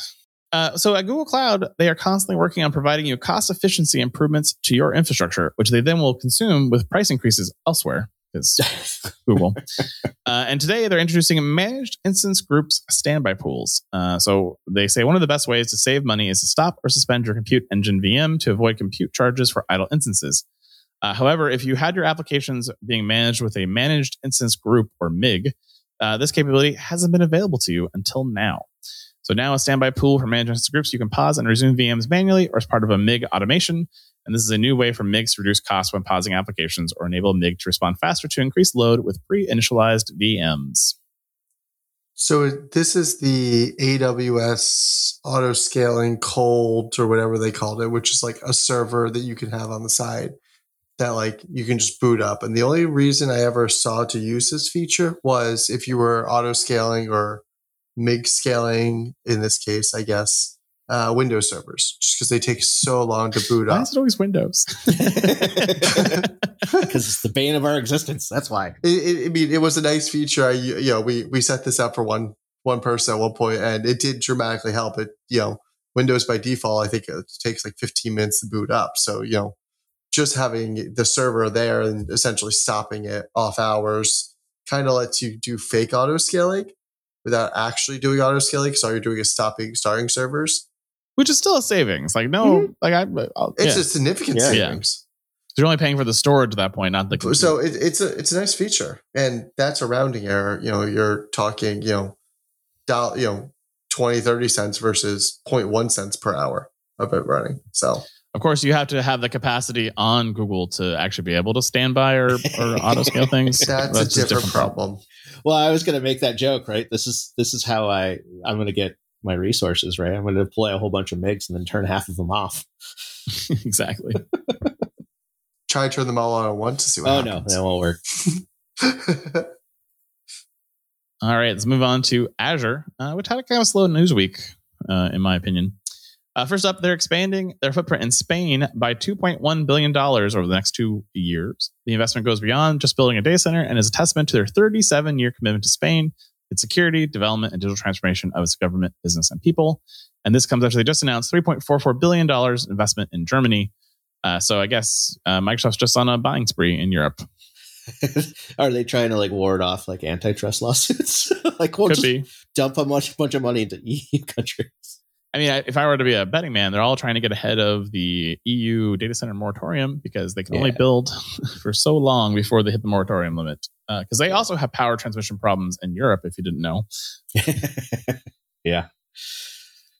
uh, so at Google Cloud, they are constantly working on providing you cost efficiency improvements to your infrastructure, which they then will consume with price increases elsewhere. Because Google. <laughs> Uh, and today they're introducing managed instance groups standby pools. Uh, so they say one of the best ways to save money is to stop or suspend your compute engine VM to avoid compute charges for idle instances. Uh, however, if you had your applications being managed with a managed instance group or MIG, uh, this capability hasn't been available to you until now. So now a standby pool for managed instance groups, you can pause and resume VMs manually or as part of a MIG automation. And this is a new way for MIGs to reduce costs when pausing applications or enable MIG to respond faster to increased load with pre-initialized VMs. So this is the AWS auto scaling cold or whatever they called it, which is like a server that you can have on the side that like you can just boot up. And the only reason I ever saw to use this feature was if you were auto scaling or MIG scaling in this case, I guess, uh, Windows servers, just because they take so long to boot Why up. Why is it always Windows? <laughs> <laughs> because it's the bane of our existence. That's why. It, it, I mean, it was a nice feature. I, you know, we we set this up for one one person at one point, and it did dramatically help. It, you know, Windows by default, I think it takes like 15 minutes to boot up. So you know, just having the server there and essentially stopping it off hours kind of lets you do fake auto scaling without actually doing auto scaling. Because all you're doing is stopping starting servers. Which is still a savings. Like no, mm-hmm. like I, I'll, uh, It's yeah. a significant Yeah. Yeah. savings. you're only paying for the storage at that point, not the compute. So it, it's a it's a nice feature, and that's a rounding error. You know, you're talking, you know, dollar you know, 20, 30 cents versus 0.1 cents per hour of it running. So Of course, you have to have the capacity on Google to actually be able to stand by or, or auto scale things. <laughs> that's, a different, problem. Well, I was going to make that joke, right? This is this is how I I'm going to get my resources, right? I'm going to deploy a whole bunch of MIGs and then turn half of them off. <laughs> exactly. <laughs> Try to turn them all on at once to see what Oh no, that won't work. <laughs> All right, let's move on to Azure, uh, which had a kind of slow news week, uh, in my opinion. Uh, first up, they're expanding their footprint in Spain by $2.1 billion over the next two years. The investment goes beyond just building a data center and is a testament to their 37 year commitment to Spain, its security, development, and digital transformation of its government, business, and people. And this comes after they just announced $3.44 billion investment in Germany. Uh, so I guess uh, Microsoft's just on a buying spree in Europe. <laughs> Are they trying to like ward off like antitrust lawsuits? <laughs> like we'll Could just be. dump a much bunch of money into EU countries. I mean, if I were to be a betting man, they're all trying to get ahead of the EU data center moratorium because they can only build <laughs> for so long before they hit the moratorium limit. Uh, because they also have power transmission problems in Europe, if you didn't know. <laughs> yeah.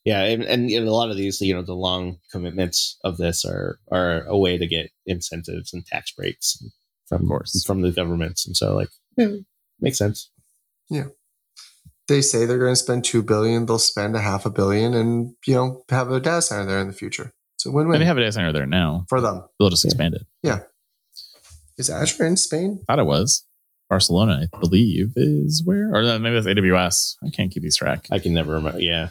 Yeah, and, and you know, a lot of these, you know, the long commitments of this are are a way to get incentives and tax breaks from Of course. from the governments, and so like yeah, makes sense. They say they're going to spend two billion. They'll spend a half a billion, and you know, have a data center there in the future. So a win-win they have a data center there now. for them. They'll just expand it. Yeah. Is Azure in Spain? thought it was. Barcelona, I believe, is where? Or uh, maybe that's AWS. I can't keep these track. I can never remember. Yeah,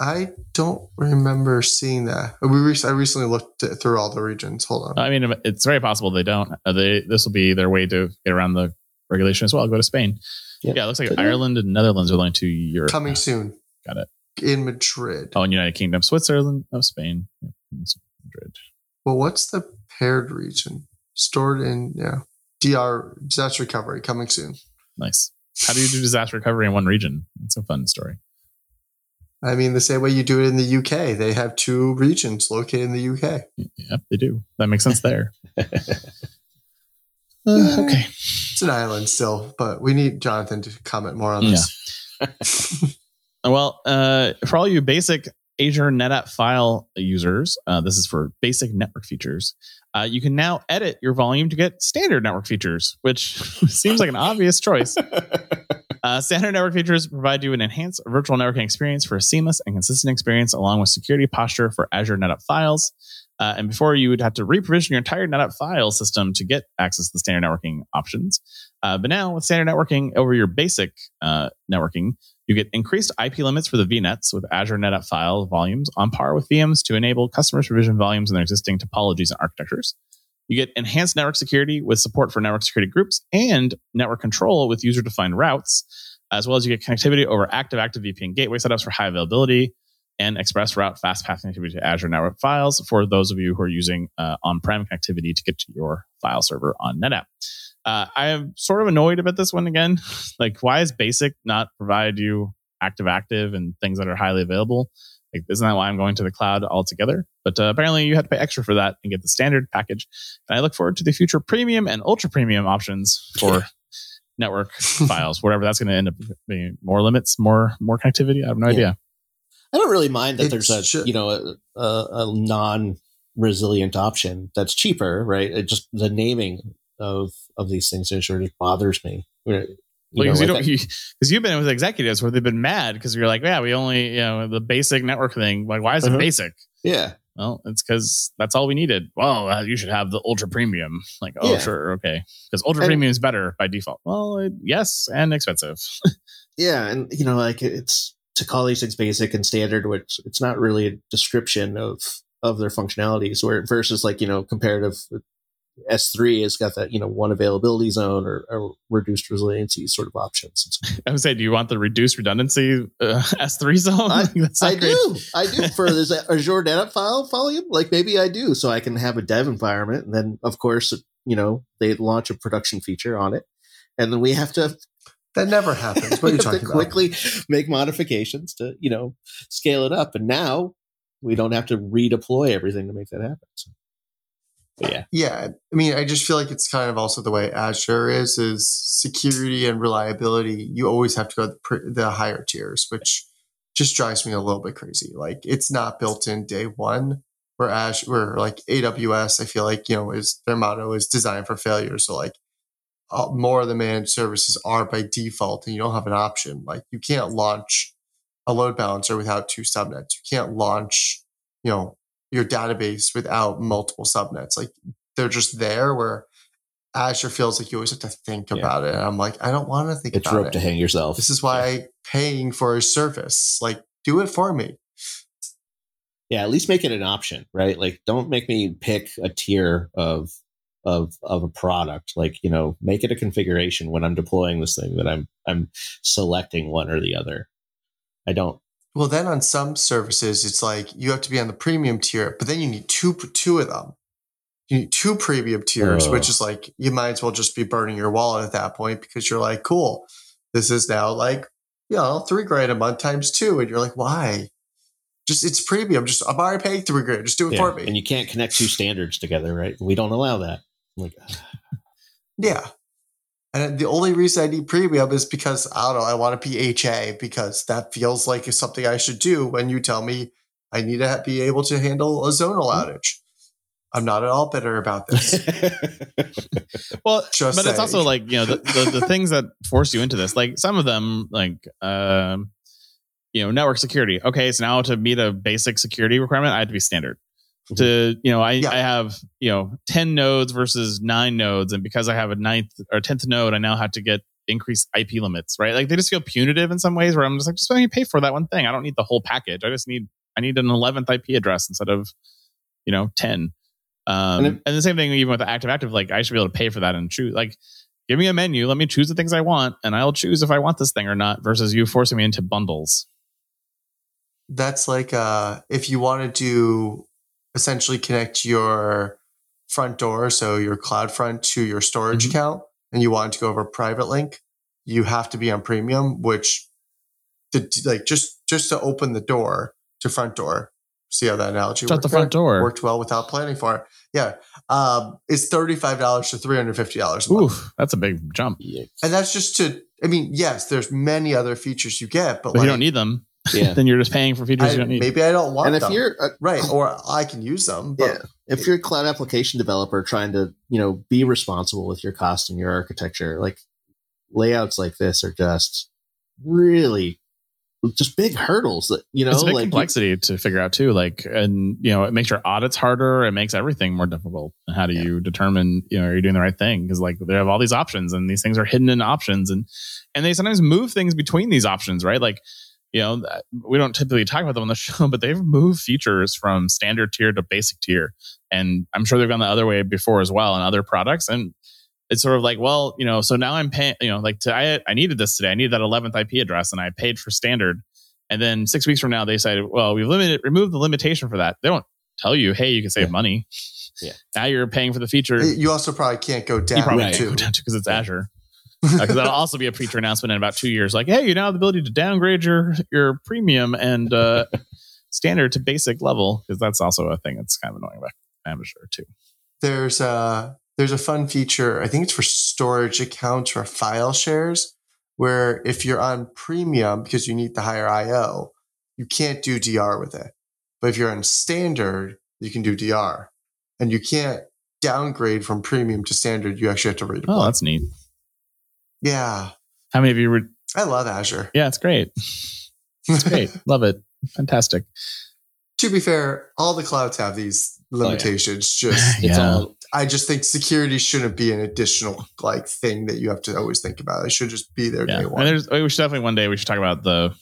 I don't remember seeing that. We re- I recently looked at- through all the regions. Hold on. I mean, it's very possible they don't. Uh, they This will be their way to get around the regulation as well. Go to Spain. Yeah. Yeah, it looks like Ireland and Netherlands are the to Europe. Coming soon. Got it. In Madrid. Oh, and United Kingdom, Switzerland, oh, Spain, Madrid. Well, what's the paired region? Stored in yeah. DR disaster recovery coming soon. Nice. How do you do disaster recovery in one region? It's a fun story. I mean, the same way you do it in the UK. They have two regions located in the UK. Yep, they do. That makes sense there. <laughs> Uh, okay. It's an island still, but we need Jonathan to comment more on Yeah. this. <laughs> Well, uh, for all you basic Azure NetApp file users, uh, this is for basic network features. uh, you can now edit your volume to get standard network features, which <laughs> seems like an obvious choice. <laughs> Uh, standard network features provide you an enhanced virtual networking experience for a seamless and consistent experience, along with security posture for Azure NetApp files. Uh, and before you would have to reprovision your entire NetApp file system to get access to the standard networking options. Uh, but now with standard networking over your basic uh, networking, you get increased IP limits for the VNets with Azure NetApp file volumes on par with VMs to enable customers provision volumes in their existing topologies and architectures. You get enhanced network security with support for network security groups and network control with user defined routes, as well as you get connectivity over active active VPN gateway setups for high availability and express route fast path connectivity to Azure NetApp files for those of you who are using uh, on prem connectivity to get to your file server on NetApp. Uh, I am sort of annoyed about this one again. <laughs> like, why is basic not provide you active active and things that are highly available? Like, isn't that why I'm going to the cloud altogether? But uh, apparently, you have to pay extra for that and get the standard package. And I look forward to the future premium and ultra premium options for <laughs> network files, whatever that's going to end up being. More limits, more more connectivity. I have no Yeah. idea. I don't really mind that It's there's a ju- you know a, a, a non resilient option that's cheaper, right? It just the naming of of these things is sort of bothers me. You Well, know, because you like don't, because you've been with executives where they've been mad because you're like, yeah, we only, you know, the basic network thing. Like, why is Uh-huh. it basic? yeah, Well, it's because that's all we needed. Well, uh, you should have the ultra premium. Like, oh, Yeah. sure, okay, because ultra And- premium is better by default. Well, it, yes, and expensive. <laughs> yeah, and you know, like it's to call these things basic and standard, which it's not really a description of of their functionalities. Where versus like you know comparative S3 has got that you know one availability zone or, or reduced resiliency sort of options. I would say, do you want the reduced redundancy uh, <laughs> S3 zone? I- <laughs> I do. I do <laughs> for this Azure NetApp file volume. Like maybe I do, so I can have a dev environment, and then of course, you know, they launch a production feature on it, and then we have to, That never happens. What are you <laughs> to talking about? quickly make modifications to you know scale it up, and now we don't have to redeploy everything to make that happen. So, yeah, Yeah, I mean, I just feel like it's kind of also the way Azure is is security and reliability. You always have to go the, pr- the higher tiers, which just drives me a little bit crazy. Like it's not built in day one. Where Azure, where like AWS, I feel like you know is their motto is designed for failure. So like Uh, more of the managed services are by default, and you don't have an option. Like you can't launch a load balancer without two subnets. You can't launch, you know, your database without multiple subnets. Like they're just there where Azure feels like you always have to think Yeah. about it. And I'm like, I don't want to think it's about rope it. to hang yourself. This is why I'm paying for a service. Like, do it for me. yeah at least make it an option right like don't make me pick a tier of of of a product like you know make it a configuration when i'm deploying this thing that i'm i'm selecting one or the other i don't Well, then on some services, it's like you have to be on the premium tier, but then you need two two of them. You need two premium tiers, which is like you might as well just be burning your wallet at that point because you're like, cool, this is now like you know three grand a month times two, and you're like, why? Just it's premium. Just I'm already paying three grand. Just do it yeah. for me. and you can't connect two standards together right we don't allow that I'm like <sighs> Yeah. And the only reason I need premium is because I don't know, I want to be HA because that feels like it's something I should do when you tell me I need to be able to handle a zonal outage. I'm not at all bitter about this. <laughs> Well, Just but it's also like you know the, the, the things that force you into this. Like some of them, like um, you know, network security. Okay, so now to meet a basic security requirement, I have to be standard. Mhm. To you know, I Yeah. I have you know ten nodes versus nine nodes, and because I have a ninth or tenth node, I now have to get increased IP limits. Right? Like they just feel punitive in some ways. Where I'm just like, just let me pay for that one thing. I don't need the whole package. I just need I need an eleventh IP address instead of you know ten. Um, And and, the same thing even with the active active, like I should be able to pay for that and choose. Like, give me a menu, let me choose the things I want, and I'll choose if I want this thing or not. Versus you forcing me into bundles. That's like uh, if you want to do essentially connect your front door, so your CloudFront to your storage Mhm. account, and you want to go over a private link, you have to be on premium, which the, like just just to open the door to front door. See how that analogy Shut worked the there? front door. worked well without planning for it. Yeah, um, it's thirty five dollars to three hundred fifty dollars a month. Ooh, that's a big jump. And that's just to. I mean, yes, there's many other features you get, but, But like you don't need them. Yeah. <laughs> then you're just paying for features I, you don't need. maybe I don't want and if them. you're uh, right, or I can use them. But yeah, if you're a cloud application developer trying to, you know, be responsible with your cost and your architecture, like layouts like this are just really just big hurdles that you know, it's a big like complexity to figure out too. Like, and you know, it makes your audits harder. It makes everything more difficult. And how do Yeah. you determine, you know, are you doing the right thing? Because like they have all these options, and these things are hidden in options, and and they sometimes move things between these options, right? Like, you know, we don't typically talk about them on the <laughs> show, but they've moved features from standard tier to basic tier, and I'm sure they've gone the other way before as well in other products, and. It's sort of like, well, you know, so now I'm paying, you know, like to, I, I needed this today. I needed that 11th IP address and I paid for standard. And then six weeks from now, they said, well, we've limited, removed the limitation for that. They don't tell you, hey, you can save Yeah. money. Yeah. Now you're paying for the feature. you also probably can't go you down probably Right. can't go down to because it's Yeah. Azure. Because that'll <laughs> also be a feature announcement in about two years. Like, hey, you now have the ability to downgrade your your premium and uh, <laughs> standard to basic level because that's also a thing that's kind of annoying about Amateur too. There's a there's a fun feature. I think it's for storage accounts or file shares, where if you're on premium because you need the higher I/O, you can't do DR with it. But if you're on standard, you can do DR, and you can't downgrade from premium to standard. You actually have to redeploy. Oh, that's neat. Yeah, How many of you were? I love Azure. Yeah, it's great. It's great. <laughs> Love it. Fantastic. to be fair, all the clouds have these oh, yeah. limitations. <laughs> Just it's Yeah. all I just think security shouldn't be an additional like thing that you have to always think about. It should just be there yeah. day And one. there's oh, we should definitely one day we should talk about the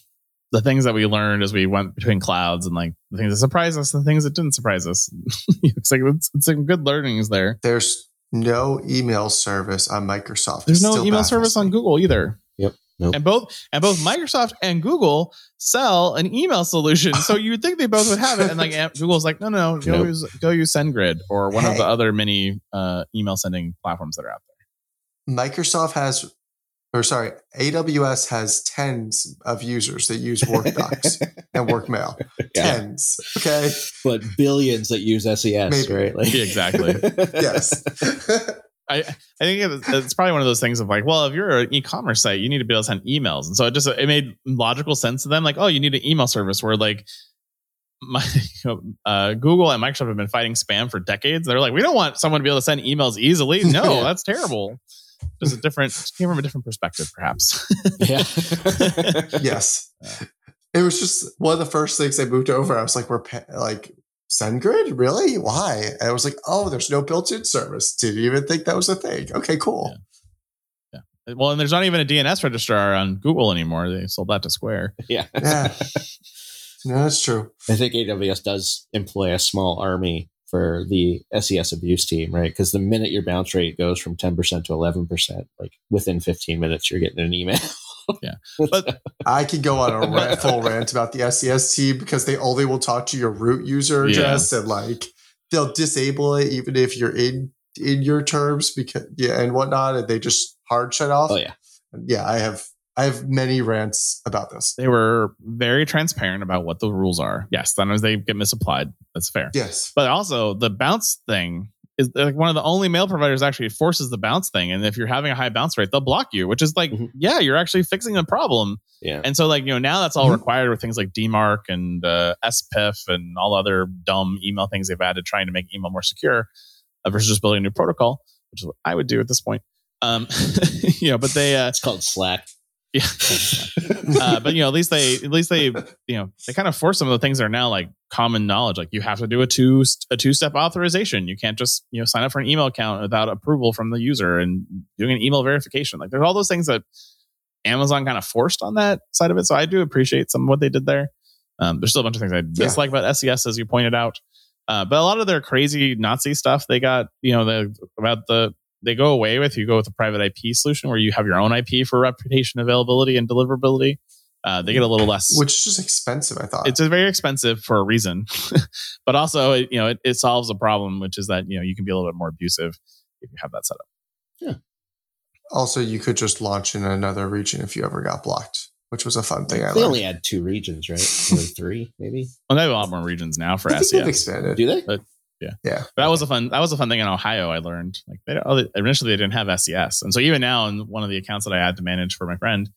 the things that we learned as we went between clouds and like the things that surprised us and the things that didn't surprise us. <laughs> it's like it's, it's some good learnings there. There's no email service on Microsoft. There's It no email baffles service on. Google either. Yep. Nope. And both and both Microsoft and Google sell an email solution. So you would think they both would have it. And like <laughs> Google's like, no, no, go Nope. use go use SendGrid or one of the other many uh, email sending platforms that are out there. Microsoft has, or sorry, AWS has tens of users that use Workdocs <laughs> and Workmail. yeah. Tens. Okay. but billions that use SES, Maybe. right? Like Yeah, exactly. <laughs> Yes. I, I think it's, it's probably one of those things of like, well, if you're an e-commerce site, you need to be able to send emails, and so it just it made logical sense to them. Like, oh, you need an email service where like my <laughs> uh, Google and Microsoft have been fighting spam for decades. They're like, we don't want someone to be able to send emails easily. No, that's terrible. Just a different came from a different perspective, perhaps. <laughs> yeah. <laughs> yes. It was just one of the first things I moved over. I was like, we're pa- like, SendGrid? Really? Why? And I was like, oh, there's no built in service. Didn't even think that was a thing. Okay, cool. Yeah. Well, and there's not even a DNS registrar on Google anymore. They sold that to Square. <laughs> yeah. Yeah. No, that's true. I think AWS does employ a small army for the SES abuse team, right? Because the minute your bounce rate goes from 10% to 11%, like within 15 minutes, you're getting an email. Yeah. <laughs> But- I could go on a rant, <laughs> full rant about the SES team because they only will talk to your root user Yeah. address and like they'll disable it even if you're in in your terms because yeah and whatnot and they just hard shut off. oh, yeah. yeah, I have I have many rants about this. They were very transparent about what the rules are. Yes, sometimes they get misapplied. That's fair. Yes. But also the bounce thing is like one of the only mail providers actually forces the bounce thing. And if you're having a high bounce rate, they'll block you, which is like, Mhm. yeah, you're actually fixing a problem. Yeah. And so like, you know, now that's all Mhm. required with things like DMARC and uh, SPIF and all other dumb email things they've added trying to make email more secure uh, versus just building a new protocol, which is what I would do at this point. Um, <laughs> you know, but they, uh, It's called Slack. Yeah. <laughs> uh, but you know, at least they, at least they, you know, they kind of force some of the things that are now like common knowledge. Like you have to do a two a two step authorization. You can't just you know sign up for an email account without approval from the user and doing an email verification. Like there's all those things that Amazon kind of forced on that side of it. So I do appreciate some of what they did there. Um, there's still a bunch of things I dislike about SES, as you pointed out. Uh, but a lot of their crazy Nazi stuff they got, you know, the about the they go away with. You go with a private IP solution where you have your own IP for reputation, availability, and deliverability. Uh, they get a little less. Which is just expensive, I thought. it's very expensive for a reason, <laughs> but also it, you know it, it solves a problem, which is that you know you can be a little bit more abusive if you have that set up. Yeah. Also, you could just launch in another region if you ever got blocked, which was a fun thing I They learned. only had two regions, right? Only three, maybe. Well, they have a lot more regions now for I SES. expanded. Do they? Yeah. but That was a fun. That was a fun thing in Ohio. I learned like they oh, initially they didn't have SES, and so even now in one of the accounts that I had to manage for my friend,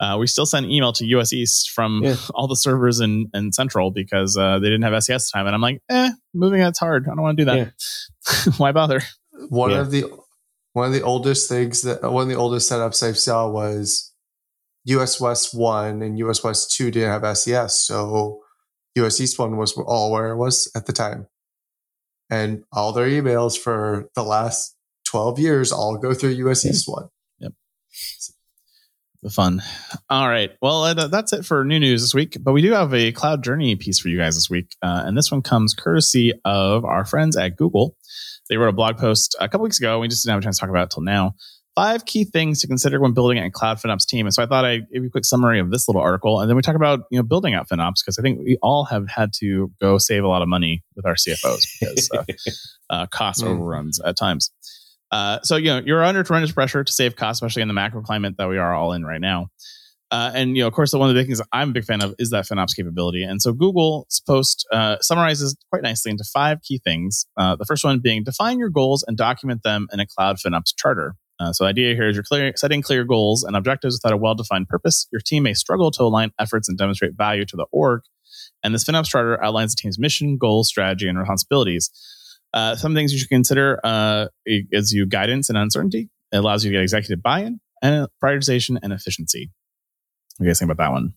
Uh, we still send email to US East from Yeah. <laughs> all the servers in, in Central because uh, they didn't have SES time. And I'm like, eh, moving that's hard. I don't want to do that. <laughs> Why bother? One Yeah. of the one of the oldest things that one of the oldest setups I've saw was US West one and US West two didn't have SES, so US East one was all where it was at the time, and all their emails for the last twelve years all go through US. East one. Yep. The fun. All right. Well, that's it for new news this week. But we do have a cloud journey piece for you guys this week. Uh, and this one comes courtesy of our friends at Google. They wrote a blog post a couple weeks ago. We just didn't have a chance to talk about it till now. Five key things to consider when building a cloud FinOps team. And so I thought I'd give you a quick summary of this little article. And then we talk about you know building out FinOps because I think we all have had to go save a lot of money with our CFOs because uh, <laughs> uh, cost Mm. overruns at times. Uh, so you know you're under tremendous pressure to save costs, especially in the macro climate that we are all in right now. Uh, and you know, of course, the one of the big things I'm a big fan of is that FinOps capability. And so Google's post uh, summarizes quite nicely into five key things. Uh, the first one being define your goals and document them in a cloud FinOps charter. Uh, so the idea here is you're clear, setting clear goals and objectives without a well-defined purpose. Your team may struggle to align efforts and demonstrate value to the org. And this FinOps charter outlines the team's mission, goals, strategy, and responsibilities. Uh, some things you should consider uh, gives you guidance and uncertainty. It allows you to get executive buy-in and prioritization and efficiency. What do you guys think about that one?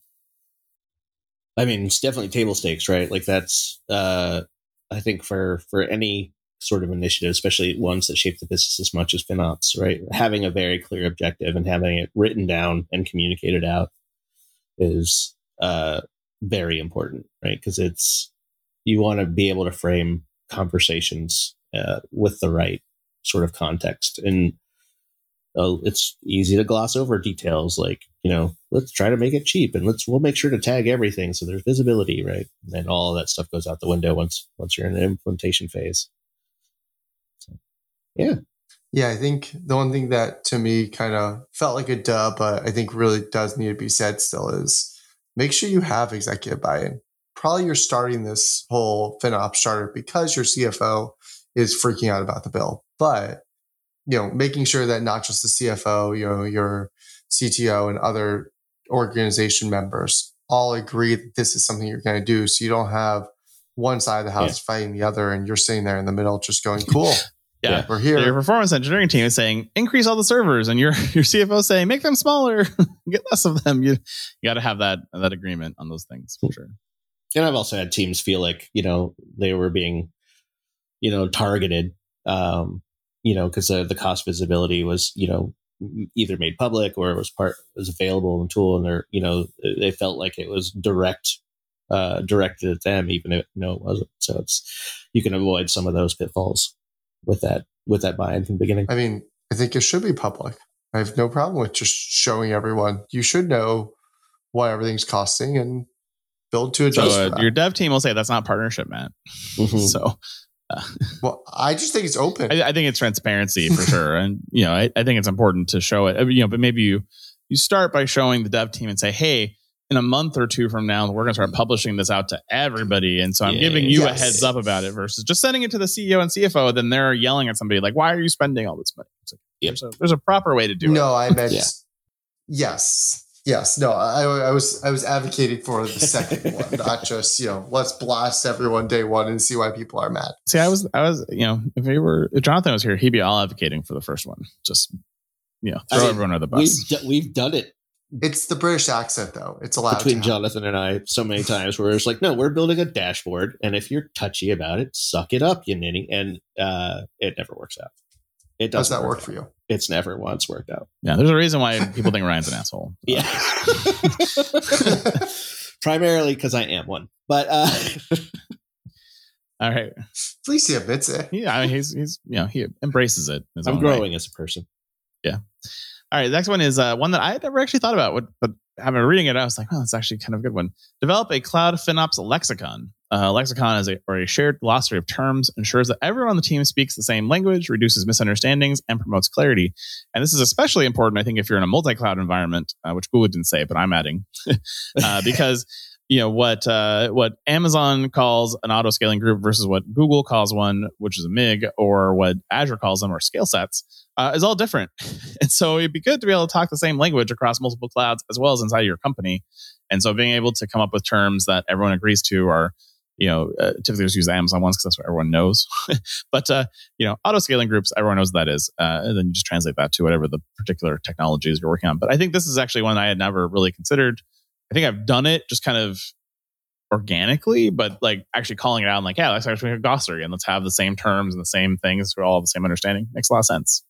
I mean, it's definitely table stakes, right? Like that's, uh, I think for for any sort of initiative, especially ones that shape the business as much as FinOps, right? Having a very clear objective and having it written down and communicated out is uh, very important, right? Because it's you want to be able to frame conversations uh, with the right sort of context and uh, it's easy to gloss over details like you know let's try to make it cheap and let's we'll make sure to tag everything so there's visibility right and all that stuff goes out the window once once you're in the implementation phase yeah Yeah, I think the one thing that to me kind of felt like a duh, but I think really does need to be said still is make sure you have executive buy-in. Probably you're starting this whole FinOps charter because your CFO is freaking out about the bill. But you know, making sure that not just the CFO, you know, your CTO and other organization members all agree that this is something you're going to do. So you don't have one side of the house fighting the other and you're sitting there in the middle just going, cool, <laughs> Yeah. we're here. So your performance engineering team is saying increase all the servers, and your <laughs> your CFO saying make them smaller, <laughs> get less of them. You you got to have that that agreement on those things for sure. and i've also had teams feel like you know they were being you know targeted um you know because uh, the cost visibility was you know either made public or it was part was available in the tool and they're you know they felt like it was direct uh directed at them even if no it wasn't so it's you can avoid some of those pitfalls with that with that buy-in from the beginning I mean, I think it should be public. I have no problem with just showing everyone. You should know why everything's costing and build to So adjust. for uh, your dev team will say that's not partnership, Matt. Mhm. So <laughs> well, I just think it's open. I, I think it's transparency for sure, and you know I, I think it's important to show it. You know, but maybe you you start by showing the dev team and say, hey. In a month or two from now, we're going to start publishing this out to everybody, and so I'm Yeah. giving you a heads up about it versus just sending it to the CEO and CFO. Then they're yelling at somebody like, "Why are you spending all this money?" It's like, Yep. there's, a, there's a proper way to do it. no, I meant Yeah. yes, yes. No, I, I was I was advocating for the second <laughs> one, not just you know let's blast everyone day one and see why people are mad. See, I was, I was, you know, if we were, if Jonathan was here, he'd be all advocating for the first one. Just, you know, I throw mean, everyone under the we've, bus. we've done it It's the British accent though. It's allowed between to. Jonathan and I so many times where it's like, no, we're building a dashboard, and if you're touchy about it, suck it up, you ninny, and uh, it never works out. It Does doesn't that work out. for you? It's never once worked out. Yeah, there's a reason why people think Ryan's an asshole. <laughs> Yeah, <laughs> primarily because I am one, but uh, <laughs> All right. At least he admits it. Yeah, I mean, he's, he's, you know, he embraces it. I'm own way. growing as a person. All right, the next one is uh, one that I had never actually thought about, but, having reading it, I was like, oh, that's actually kind of a good one. Develop a cloud FinOps lexicon. Uh, lexicon is a, or a shared glossary of terms, ensures that everyone on the team speaks the same language, reduces misunderstandings, and promotes clarity. And this is especially important, I think, if you're in a multi-cloud environment, uh, which Google didn't say, but I'm adding, <laughs> uh, because you know what uh, what Amazon calls an auto scaling group versus what Google calls one, which is a MIG, or what Azure calls them, or scale sets, uh, is all different. <laughs> and so it'd be good to be able to talk the same language across multiple clouds as well as inside your company. And so being able to come up with terms that everyone agrees to are you know, uh, typically just use Amazon ones because that's what everyone knows. <laughs> but uh, you know, auto scaling groups, everyone knows what that is, uh, and then you just translate that to whatever the particular technologies you're working on. But I think this is actually one I had never really considered. I think I've done it just kind of organically, but like actually calling it out, and like, yeah, let's actually a glossary and let's have the same terms and the same things for all the same understanding makes a lot of sense.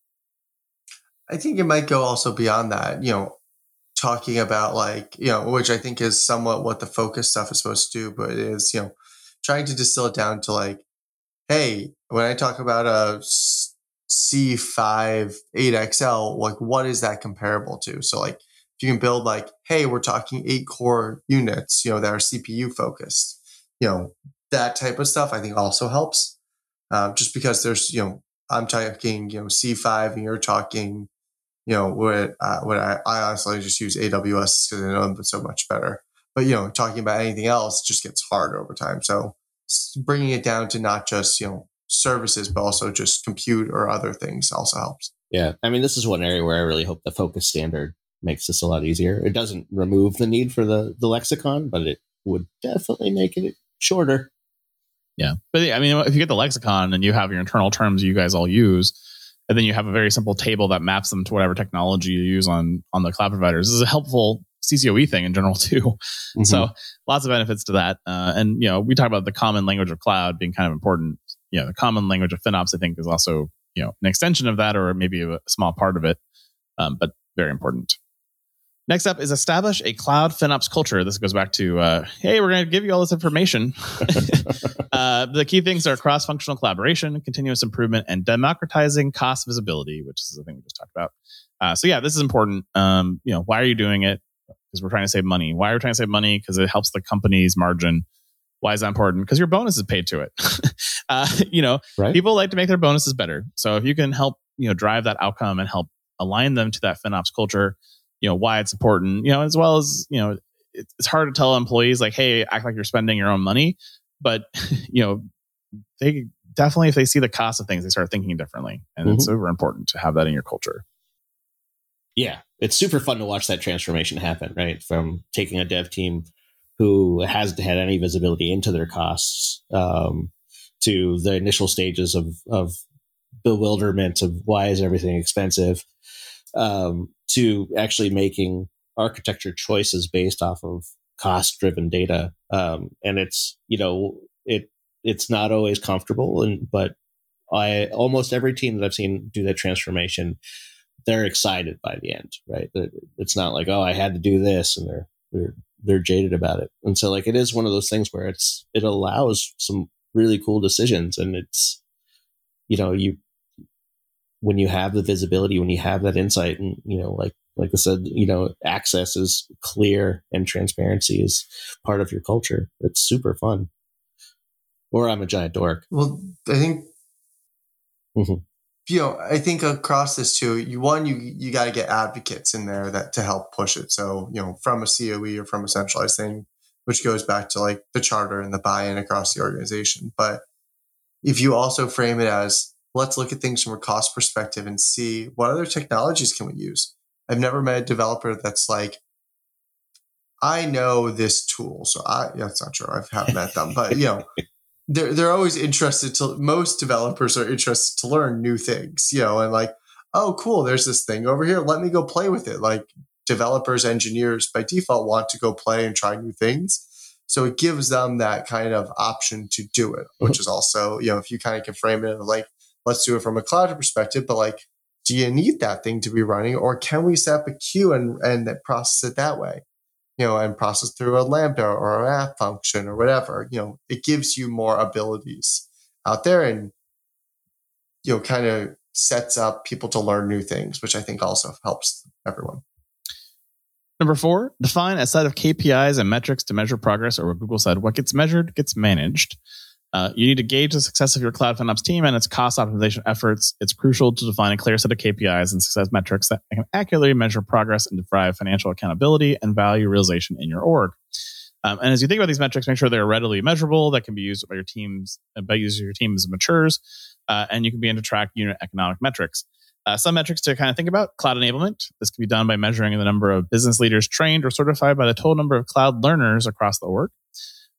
I think it might go also beyond that. You know, talking about like you know, which I think is somewhat what the focus stuff is supposed to do, but is you know trying to distill it down to like, hey, when I talk about a C5 8XL, like what is that comparable to? So like if you can build like, hey, we're talking eight core units, you know, that are CPU focused, you know, that type of stuff I think also helps. Um, just because there's, you know, I'm talking, you know, C5 and you're talking, you know, what, uh, what I, I honestly just use AWS because I know them so much better. But you know, talking about anything else just gets hard over time. So bringing it down to not just you know services, but also just compute or other things also helps. Yeah, I mean, this is one area where I really hope the focus standard makes this a lot easier. It doesn't remove the need for the the lexicon, but it would definitely make it shorter. Yeah, but I mean, if you get the lexicon and you have your internal terms you guys all use, and then you have a very simple table that maps them to whatever technology you use on on the cloud providers, this is a helpful CCOE thing in general <laughs> too. Mm-hmm. So lots of benefits to that. Uh, and you know, we talk about the common language of cloud being kind of important. You know, the common language of FinOps, I think, is also you know an extension of that, or maybe a small part of it, um, but very important. Next up is establish a cloud FinOps culture. This goes back to, uh, hey, we're going to give you all this information. <laughs> <laughs> uh, the key things are cross functional collaboration, continuous improvement, and democratizing cost visibility, which is the thing we just talked about. Uh, so, yeah, this is important. Um, you know, why are you doing it? because we're trying to save money. Why are we trying to save money? Because it helps the company's margin. Why is that important? Because your bonus is paid to it. <laughs> uh, you know, right. people like to make their bonuses better. So if you can help, you know, drive that outcome and help align them to that FinOps culture, you know, why it's important, you know, as well as, you know, it's hard to tell employees like, hey, act like you're spending your own money. But, <laughs> you know, they definitely, if they see the cost of things, they start thinking differently. And mm-hmm. it's super important to have that in your culture yeah, it's super fun to watch that transformation happen, right? From taking a dev team who hasn't had any visibility into their costs um, to the initial stages of, of bewilderment of why is everything expensive um, to actually making architecture choices based off of cost driven data. Um, and it's, you know, it, it's not always comfortable and, but I almost every team that I've seen do that transformation they're excited by the end, right? It's not like, oh, I had to do this, and they're they're they're jaded about it. And so, like, it is one of those things where it's it allows some really cool decisions, and it's you know you when you have the visibility, when you have that insight, and you know, like like I said, you know, access is clear and transparency is part of your culture. It's super fun. Or I'm a giant dork. Well, I think mm-hmm you know, I think across this too, you one, you you got to get advocates in there that to help push it. So, you know, from a COE or from a centralized thing, which goes back to like the charter and the buy-in across the organization. But if you also frame it as let's look at things from a cost perspective and see what other technologies can we use. I've never met a developer that's like, I know this tool, so I that's not true. I haven't met them, but you know, <laughs> they're they're always interested to most developers are interested to learn new things, you know, and like, oh cool, there's this thing over here. Let me go play with it. Like developers, engineers by default want to go play and try new things. So it gives them that kind of option to do it, which mm-hmm. is also, you know, if you kind of can frame it like, let's do it from a cloud perspective, but like, do you need that thing to be running or can we set up a queue and, and process it that way? you know, and process through a Lambda or a app function or whatever. You know, it gives you more abilities out there and, you know, kind of sets up people to learn new things, which I think also helps everyone. Number four, define a set of KPIs and metrics to measure progress, or what Google said, what gets measured gets managed. Uh, you need to gauge the success of your cloud FinOps team and its cost optimization efforts. It's crucial to define a clear set of KPIs and success metrics that can accurately measure progress and drive financial accountability and value realization in your org. Um, and as you think about these metrics, make sure they're readily measurable, that can be used by your teams, by using your team as it matures, uh, and you can begin to track unit economic metrics. Uh, some metrics to kind of think about cloud enablement. This can be done by measuring the number of business leaders trained or certified by the total number of cloud learners across the org.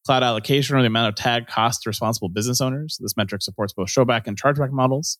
Cloud allocation or the amount of tag cost to responsible business owners. This metric supports both showback and chargeback models.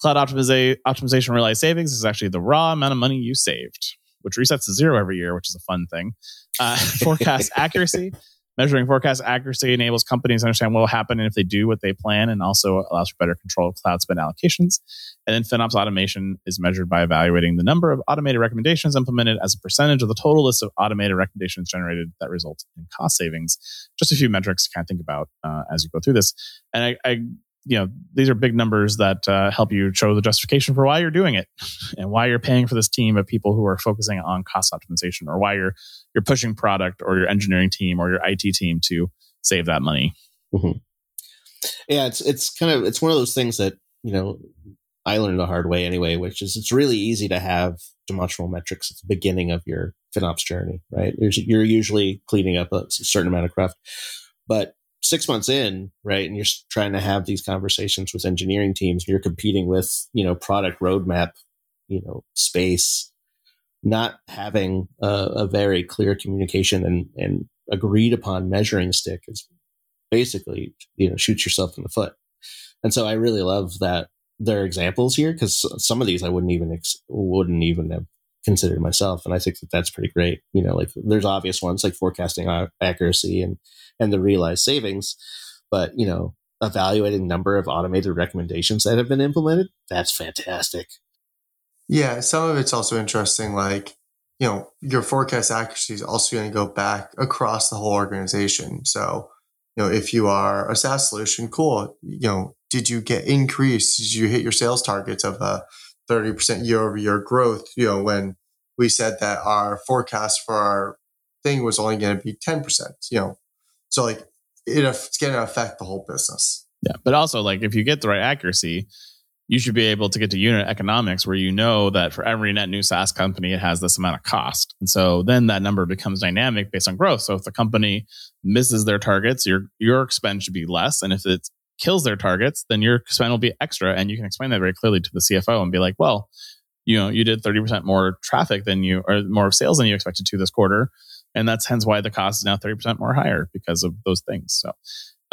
Cloud optimiza- optimization realized savings is actually the raw amount of money you saved, which resets to zero every year, which is a fun thing. Uh, <laughs> forecast accuracy. Measuring forecast accuracy enables companies to understand what will happen and if they do what they plan and also allows for better control of cloud spend allocations. And then FinOps automation is measured by evaluating the number of automated recommendations implemented as a percentage of the total list of automated recommendations generated that result in cost savings. Just a few metrics to kind of think about uh, as you go through this. And I, I you know these are big numbers that uh, help you show the justification for why you're doing it <laughs> and why you're paying for this team of people who are focusing on cost optimization or why you're you're pushing product or your engineering team or your IT team to save that money. Mm-hmm. Yeah, it's it's kind of it's one of those things that you know I learned the hard way anyway, which is it's really easy to have demonstrable metrics at the beginning of your FinOps journey, right? You're, you're usually cleaning up a certain amount of craft, but six months in, right, and you're trying to have these conversations with engineering teams, you're competing with, you know, product roadmap, you know, space, not having a, a very clear communication and, and agreed upon measuring stick is basically, you know, shoot yourself in the foot. And so I really love that there are examples here because some of these I wouldn't even ex- wouldn't even have considered myself, and I think that that's pretty great. You know, like there's obvious ones like forecasting accuracy and and the realized savings. But, you know, evaluating number of automated recommendations that have been implemented, that's fantastic. Yeah, some of it's also interesting. Like, you know, your forecast accuracy is also going to go back across the whole organization. So, you know, if you are a SaaS solution, cool. You know, did you get increased? Did you hit your sales targets of a 30% year over year growth? You know, when we said that our forecast for our thing was only going to be 10%, you know, so like it, it's going to affect the whole business. Yeah, but also like if you get the right accuracy, you should be able to get to unit economics where you know that for every net new SaaS company, it has this amount of cost. And so then that number becomes dynamic based on growth. So if the company misses their targets, your your spend should be less. And if it kills their targets, then your spend will be extra. And you can explain that very clearly to the CFO and be like, well, you know, you did 30% more traffic than you or more sales than you expected to this quarter and that's hence why the cost is now 30% more higher because of those things. So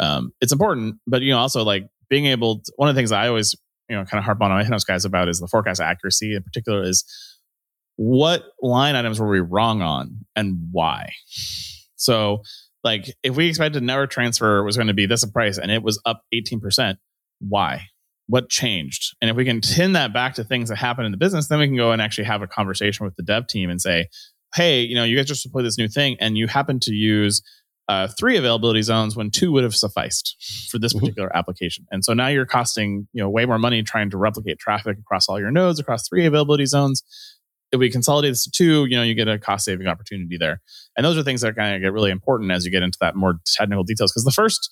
um, it's important but you know also like being able to, one of the things i always you know kind of harp on my house guys about is the forecast accuracy in particular is what line items were we wrong on and why? So like if we expected network transfer was going to be this price and it was up 18% why? What changed? And if we can tin that back to things that happen in the business then we can go and actually have a conversation with the dev team and say hey, you know, you guys just deployed this new thing and you happen to use uh, three availability zones when two would have sufficed for this mm-hmm. particular mm-hmm. application. And so now you're costing, you know, way more money trying to replicate traffic across all your nodes across three availability zones. If we consolidate this to two, you know, you get a cost saving opportunity there. And those are things that kind of get really important as you get into that more technical details. Because the first,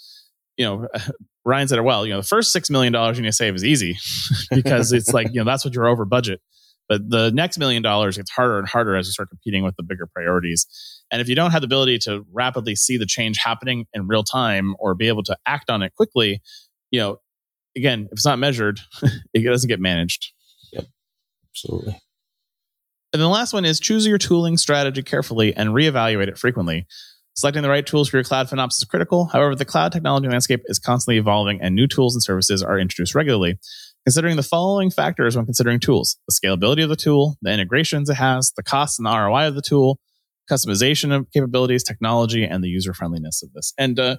you know, <laughs> Ryan said it well, you know, the first $6 million you need to save is easy <laughs> because it's like, you know, that's what you're over budget. But the next million dollars gets harder and harder as you start competing with the bigger priorities. And if you don't have the ability to rapidly see the change happening in real time or be able to act on it quickly, you know, again, if it's not measured, <laughs> it doesn't get managed. Yep, absolutely. And the last one is choose your tooling strategy carefully and reevaluate it frequently. Selecting the right tools for your cloud FinOps is critical. However, the cloud technology landscape is constantly evolving and new tools and services are introduced regularly considering the following factors when considering tools the scalability of the tool, the integrations it has, the cost and the ROI of the tool, customization of capabilities, technology, and the user friendliness of this. And uh,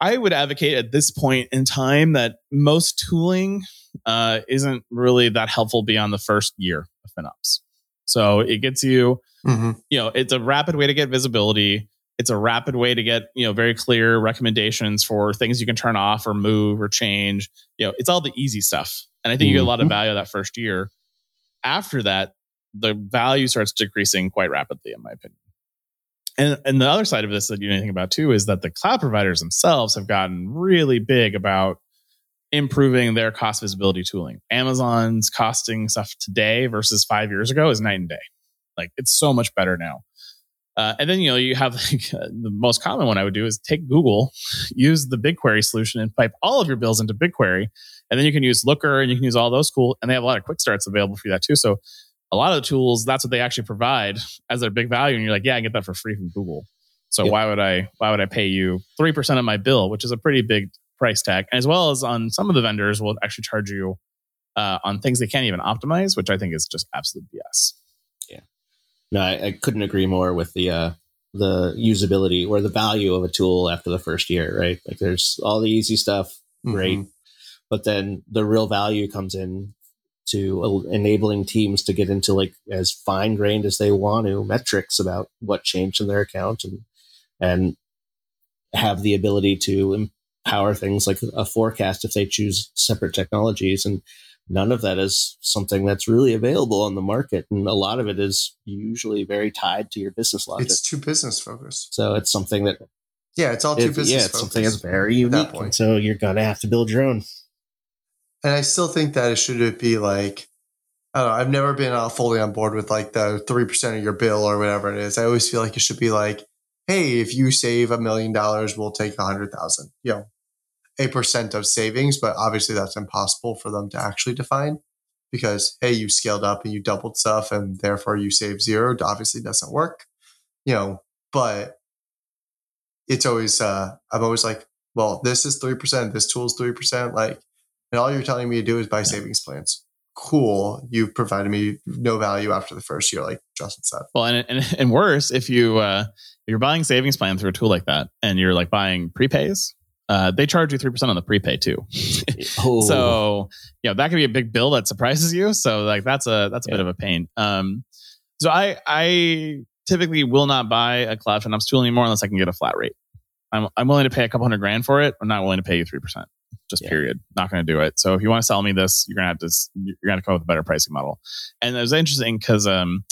I would advocate at this point in time that most tooling uh, isn't really that helpful beyond the first year of FinOps. So it gets you, mm-hmm. you know, it's a rapid way to get visibility it's a rapid way to get you know very clear recommendations for things you can turn off or move or change. You know it's all the easy stuff. And i think mm-hmm. you get a lot of mm-hmm. value that first year. After that the value starts decreasing quite rapidly in my opinion. And, and the other side of this that you need to think about too is that the cloud providers themselves have gotten really big about improving their cost visibility tooling. Amazon's costing stuff today versus five years ago is night and day. Like it's so much better now Uh, and then you know you have like, <laughs> uh, the most common one I would do is take Google, use the BigQuery solution, and pipe all of your bills into BigQuery, and then you can use Looker and you can use all those cool. And they have a lot of quick starts available for that too. So a lot of the tools that's what they actually provide as their big value, and you're like, yeah, I get that for free from Google. So yep. why would I why would I pay you three percent of my bill, which is a pretty big price tag, as well as on some of the vendors will actually charge you uh, on things they can't even optimize, which I think is just absolute BS. Yeah, no, I, I couldn't agree more with the uh, the usability or the value of a tool after the first year. Right, like there's all the easy stuff, great, mm-hmm. but then the real value comes in to enabling teams to get into like as fine grained as they want to metrics about what changed in their account and and have the ability to empower things like a forecast if they choose separate technologies and none of that is something that's really available on the market and a lot of it is usually very tied to your business logic it's too business focused so it's something that yeah it's all too business yeah it's something that's very unique that so you're gonna have to build your own and i still think that it should be like I don't know. I've never been fully on board with like the 3% of your bill or whatever it is. I always feel like it should be like, hey, if you save a million dollars, we'll take a hundred thousand, you know, a percent of savings. But obviously that's impossible for them to actually define because, hey, you scaled up and you doubled stuff and therefore you save zero. Obviously doesn't work, you know, but it's always, uh, I'm always like, well, this is 3%, this tool is 3%. Like, and all you're telling me to do is buy savings plans cool you provided me no value after the first year like justin said well and, and, and worse if you uh if you're buying savings plan through a tool like that and you're like buying prepays uh, they charge you 3% on the prepay too. <laughs> oh. So, you know, that could be a big bill that surprises you. So like that's a, that's a yeah. bit of a pain. Um, so I, I typically will not buy a cloud FinOps tool anymore unless I can get a flat rate. I'm, I'm willing to pay a couple hundred grand for it. I'm not willing to pay you 3% just yeah. period. Not going to do it. So if you want to sell me this, you're going to have to you're going to come up with a better pricing model. And it was interesting because um,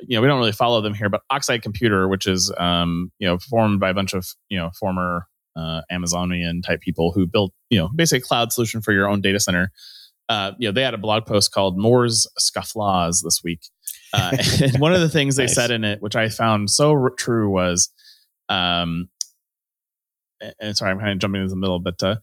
you know we don't really follow them here, but Oxide Computer, which is um, you know formed by a bunch of you know former uh, Amazonian type people who built you know basically a cloud solution for your own data center. Uh, you know they had a blog post called Moore's Scofflaws this week, uh, <laughs> and one of the things they nice. said in it, which I found so r- true, was um, and sorry, I'm kind of jumping into the middle, but uh,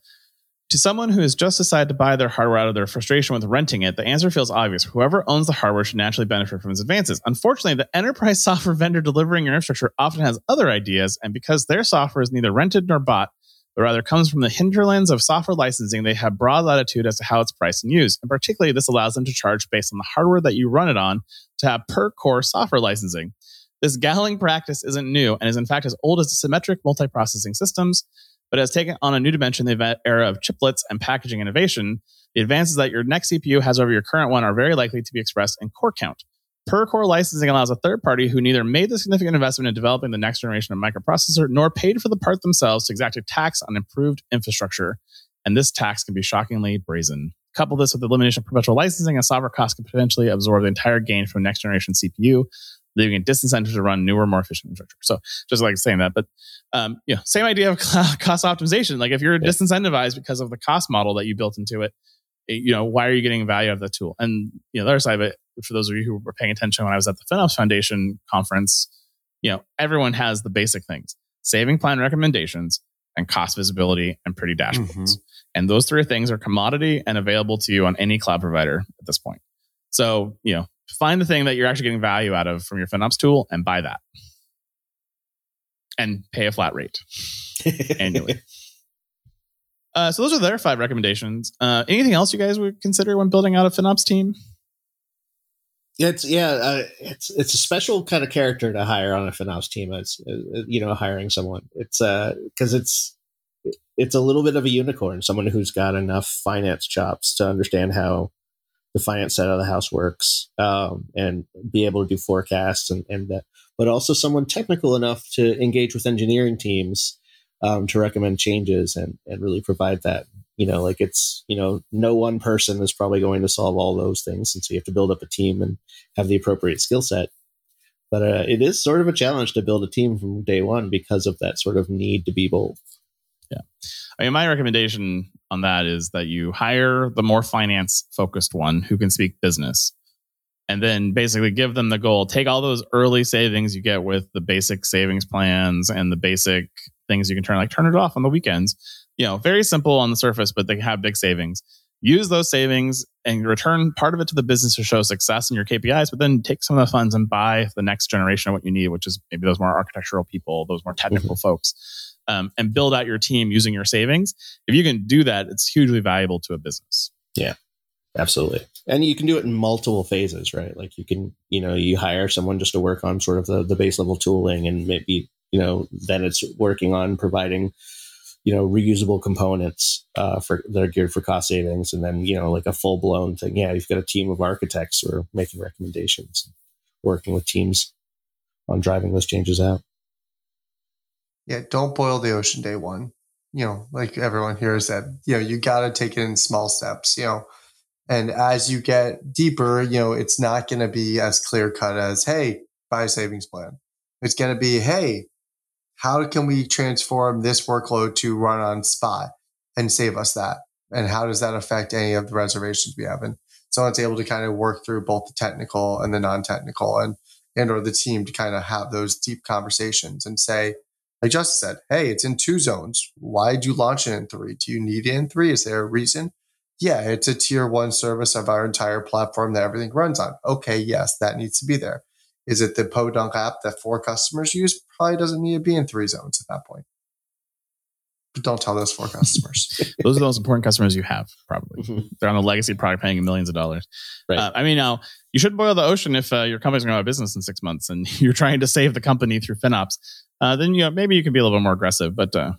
to someone who has just decided to buy their hardware out of their frustration with renting it, the answer feels obvious. Whoever owns the hardware should naturally benefit from its advances. Unfortunately, the enterprise <laughs> software vendor delivering your infrastructure often has other ideas, and because their software is neither rented nor bought, but rather comes from the hinterlands of software licensing, they have broad latitude as to how it's priced and used. And particularly, this allows them to charge based on the hardware that you run it on to have per core software licensing. This galling practice isn't new and is in fact as old as symmetric multiprocessing systems but has taken on a new dimension in the era of chiplets and packaging innovation. The advances that your next CPU has over your current one are very likely to be expressed in core count. Per core licensing allows a third party who neither made the significant investment in developing the next generation of microprocessor nor paid for the part themselves to exact a tax on improved infrastructure. And this tax can be shockingly brazen. Couple this with the elimination of perpetual licensing, and software costs can potentially absorb the entire gain from next generation CPU, leaving a disincentive to run newer, more efficient infrastructure. So just like saying that, but um, you know, same idea of <laughs> cost optimization. Like if you're yeah. disincentivized because of the cost model that you built into it, eh, you know, why are you getting value out of the tool? And you know, the other side of it, for those of you who were paying attention when I was at the FinOps Foundation conference, you know, everyone has the basic things: saving plan recommendations and cost visibility and pretty dashboards. Mm-hmm. And those three things are commodity and available to you on any cloud provider at this point. So, you know, find the thing that you're actually getting value out of from your FinOps tool and buy that. And pay a flat rate <laughs> annually. Uh, so those are their five recommendations. Uh, anything else you guys would consider when building out a FinOps team? It's yeah, uh, it's it's a special kind of character to hire on a FinOps team. It's uh, you know hiring someone. It's because uh, it's it's a little bit of a unicorn, someone who's got enough finance chops to understand how the finance side of the house works um, and be able to do forecasts and, and uh, but also someone technical enough to engage with engineering teams um, to recommend changes and, and really provide that. You know like it's you know no one person is probably going to solve all those things and so you have to build up a team and have the appropriate skill set. But uh, it is sort of a challenge to build a team from day one because of that sort of need to be both yeah I mean, my recommendation on that is that you hire the more finance focused one who can speak business. and then basically give them the goal. Take all those early savings you get with the basic savings plans and the basic things you can turn, like turn it off on the weekends. You know, very simple on the surface, but they have big savings. Use those savings and return part of it to the business to show success in your KPIs, but then take some of the funds and buy the next generation of what you need, which is maybe those more architectural people, those more technical mm-hmm. folks, um, and build out your team using your savings. If you can do that, it's hugely valuable to a business. Yeah. Absolutely. And you can do it in multiple phases, right? Like you can, you know, you hire someone just to work on sort of the, the base level tooling and maybe, you know, then it's working on providing, you know, reusable components uh, for that are geared for cost savings. And then, you know, like a full blown thing. Yeah, you've got a team of architects who are making recommendations, working with teams on driving those changes out. Yeah, don't boil the ocean day one. You know, like everyone here said, you know, you got to take it in small steps. You know, and as you get deeper, you know, it's not going to be as clear cut as, hey, buy a savings plan. It's going to be, hey, how can we transform this workload to run on spot and save us that? And how does that affect any of the reservations we have? And someone's able to kind of work through both the technical and the non-technical and and or the team to kind of have those deep conversations and say, like Justin said, hey, it's in two zones. Why do you launch it in three? Do you need it in three? Is there a reason? yeah, it's a tier one service of our entire platform that everything runs on. Okay, yes, that needs to be there. Is it the Podunk app that four customers use? Probably doesn't need to be in three zones at that point. But don't tell those four customers. <laughs> those are the most important customers you have, probably. Mm-hmm. They're on a legacy product paying millions of dollars. Right. Uh, I mean, now you should boil the ocean if uh, your company's going to have business in six months and <laughs> you're trying to save the company through FinOps. Uh, then you know maybe you can be a little bit more aggressive, but uh,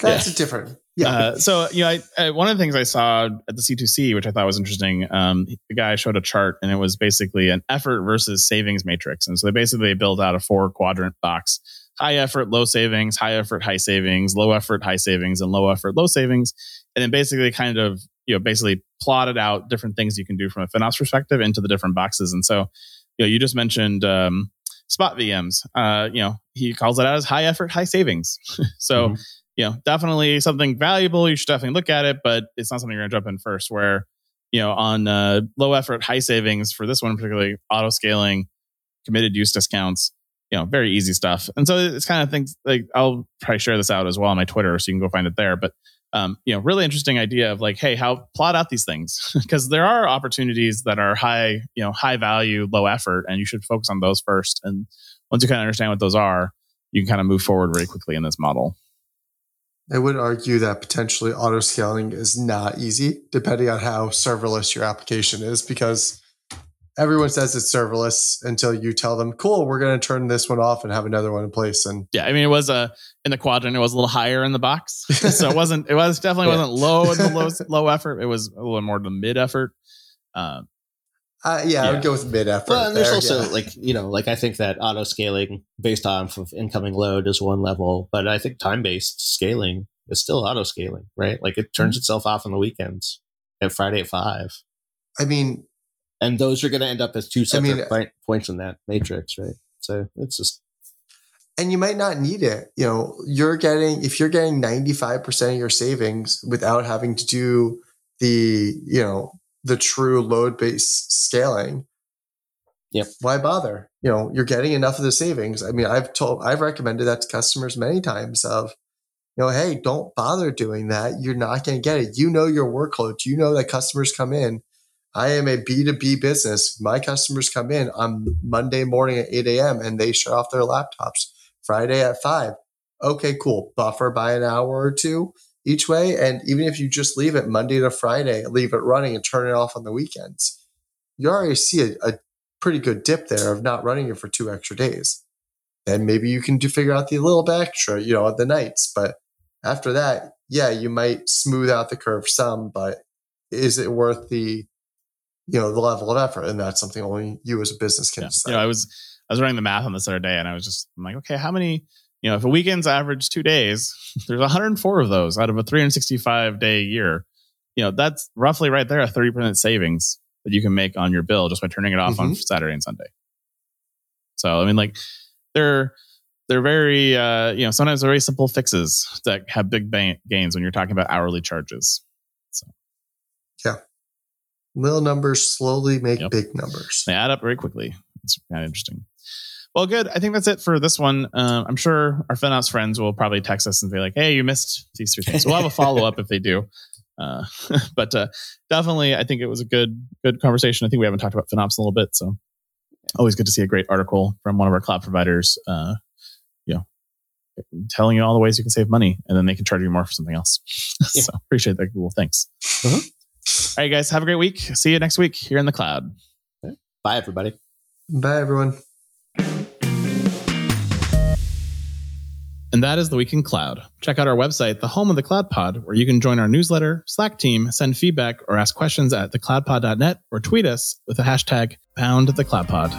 that's yeah. different yeah. Uh, so you know, I, I, one of the things I saw at the C2C, which I thought was interesting, um, the guy showed a chart, and it was basically an effort versus savings matrix. And so they basically built out a four quadrant box: high effort, low savings, high effort, high savings, low effort, high savings, and low effort, low savings. And then basically kind of you know basically plotted out different things you can do from a FinOps perspective into the different boxes. And so you know, you just mentioned. Um, spot VMs. Uh, you know, he calls it out as high effort, high savings. <laughs> so mm-hmm you know, definitely something valuable. You should definitely look at it, but it's not something you're going to jump in first. Where, you know, on uh, low effort, high savings for this one, particularly auto scaling, committed use discounts, you know, very easy stuff. And so it's kind of things like I'll probably share this out as well on my Twitter so you can go find it there. But, um, you know, really interesting idea of like, hey, how plot out these things <laughs> because there are opportunities that are high, you know, high value, low effort, and you should focus on those first. And once you kind of understand what those are, you can kind of move forward very quickly in this model. I would argue that potentially auto scaling is not easy, depending on how serverless your application is, because everyone says it's serverless until you tell them, "Cool, we're going to turn this one off and have another one in place." And yeah, I mean, it was a uh, in the quadrant, it was a little higher in the box, so it wasn't. It was definitely <laughs> yeah. wasn't low in the low low effort. It was a little more the mid effort. Um, uh, yeah, yeah, I would go with mid effort. Well, and there's there, also yeah. like you know, like I think that auto scaling based off of incoming load is one level, but I think time based scaling is still auto scaling, right? Like it turns mm-hmm. itself off on the weekends at Friday at five. I mean, and those are going to end up as two separate I mean, uh, points in that matrix, right? So it's just. And you might not need it. You know, you're getting if you're getting 95% of your savings without having to do the, you know, the true load based scaling. Yep. Why bother? You know, you're getting enough of the savings. I mean, I've told, I've recommended that to customers many times of, you know, hey, don't bother doing that. You're not going to get it. You know your workload. You know that customers come in. I am a B2B business. My customers come in on Monday morning at 8 a.m. and they shut off their laptops Friday at 5. Okay, cool. Buffer by an hour or two each way. And even if you just leave it Monday to Friday, leave it running and turn it off on the weekends, you already see a, a pretty good dip there of not running it for two extra days. And maybe you can do figure out the little bit extra, you know, at the nights. But after that, yeah, you might smooth out the curve some, but is it worth the you know the level of effort? And that's something only you as a business can yeah. decide. You know, I was I was running the math on this other day, and I was just I'm like, okay, how many you know, if a weekend's average two days, <laughs> there's 104 of those out of a 365 day year. You know, that's roughly right there a 30% savings that you can make on your bill just by turning it off mm-hmm. on Saturday and Sunday. So, I mean, like, they're they're very uh, you know sometimes they're very simple fixes that have big gains when you're talking about hourly charges. So, yeah, Little numbers slowly make Yep. big numbers. They add up very quickly. It's kind of interesting. Well, good. I think that's it for this one. Uh, I'm sure our FinOps friends will probably text us and be like, "Hey, you missed these three things." We'll have a follow up if they do. Uh, <laughs> but uh, definitely, I think it was a good good conversation. I think we haven't talked about FinOps in a little bit, so always good to see a great article from one of our cloud providers. Uh, you know, telling you all the ways you can save money, and then they can charge you more for something else. <laughs> Yeah. so appreciate that, Google. Thanks. Uh-huh. All right, guys, have a great week. See you next week here in the cloud. Bye, everybody. Bye, everyone. And that is the Week in Cloud. Check out our website, the home of the Cloud Pod, where you can join our newsletter, Slack team, send feedback, or ask questions at thecloudpod.net or tweet us with the hashtag pound the cloud pod.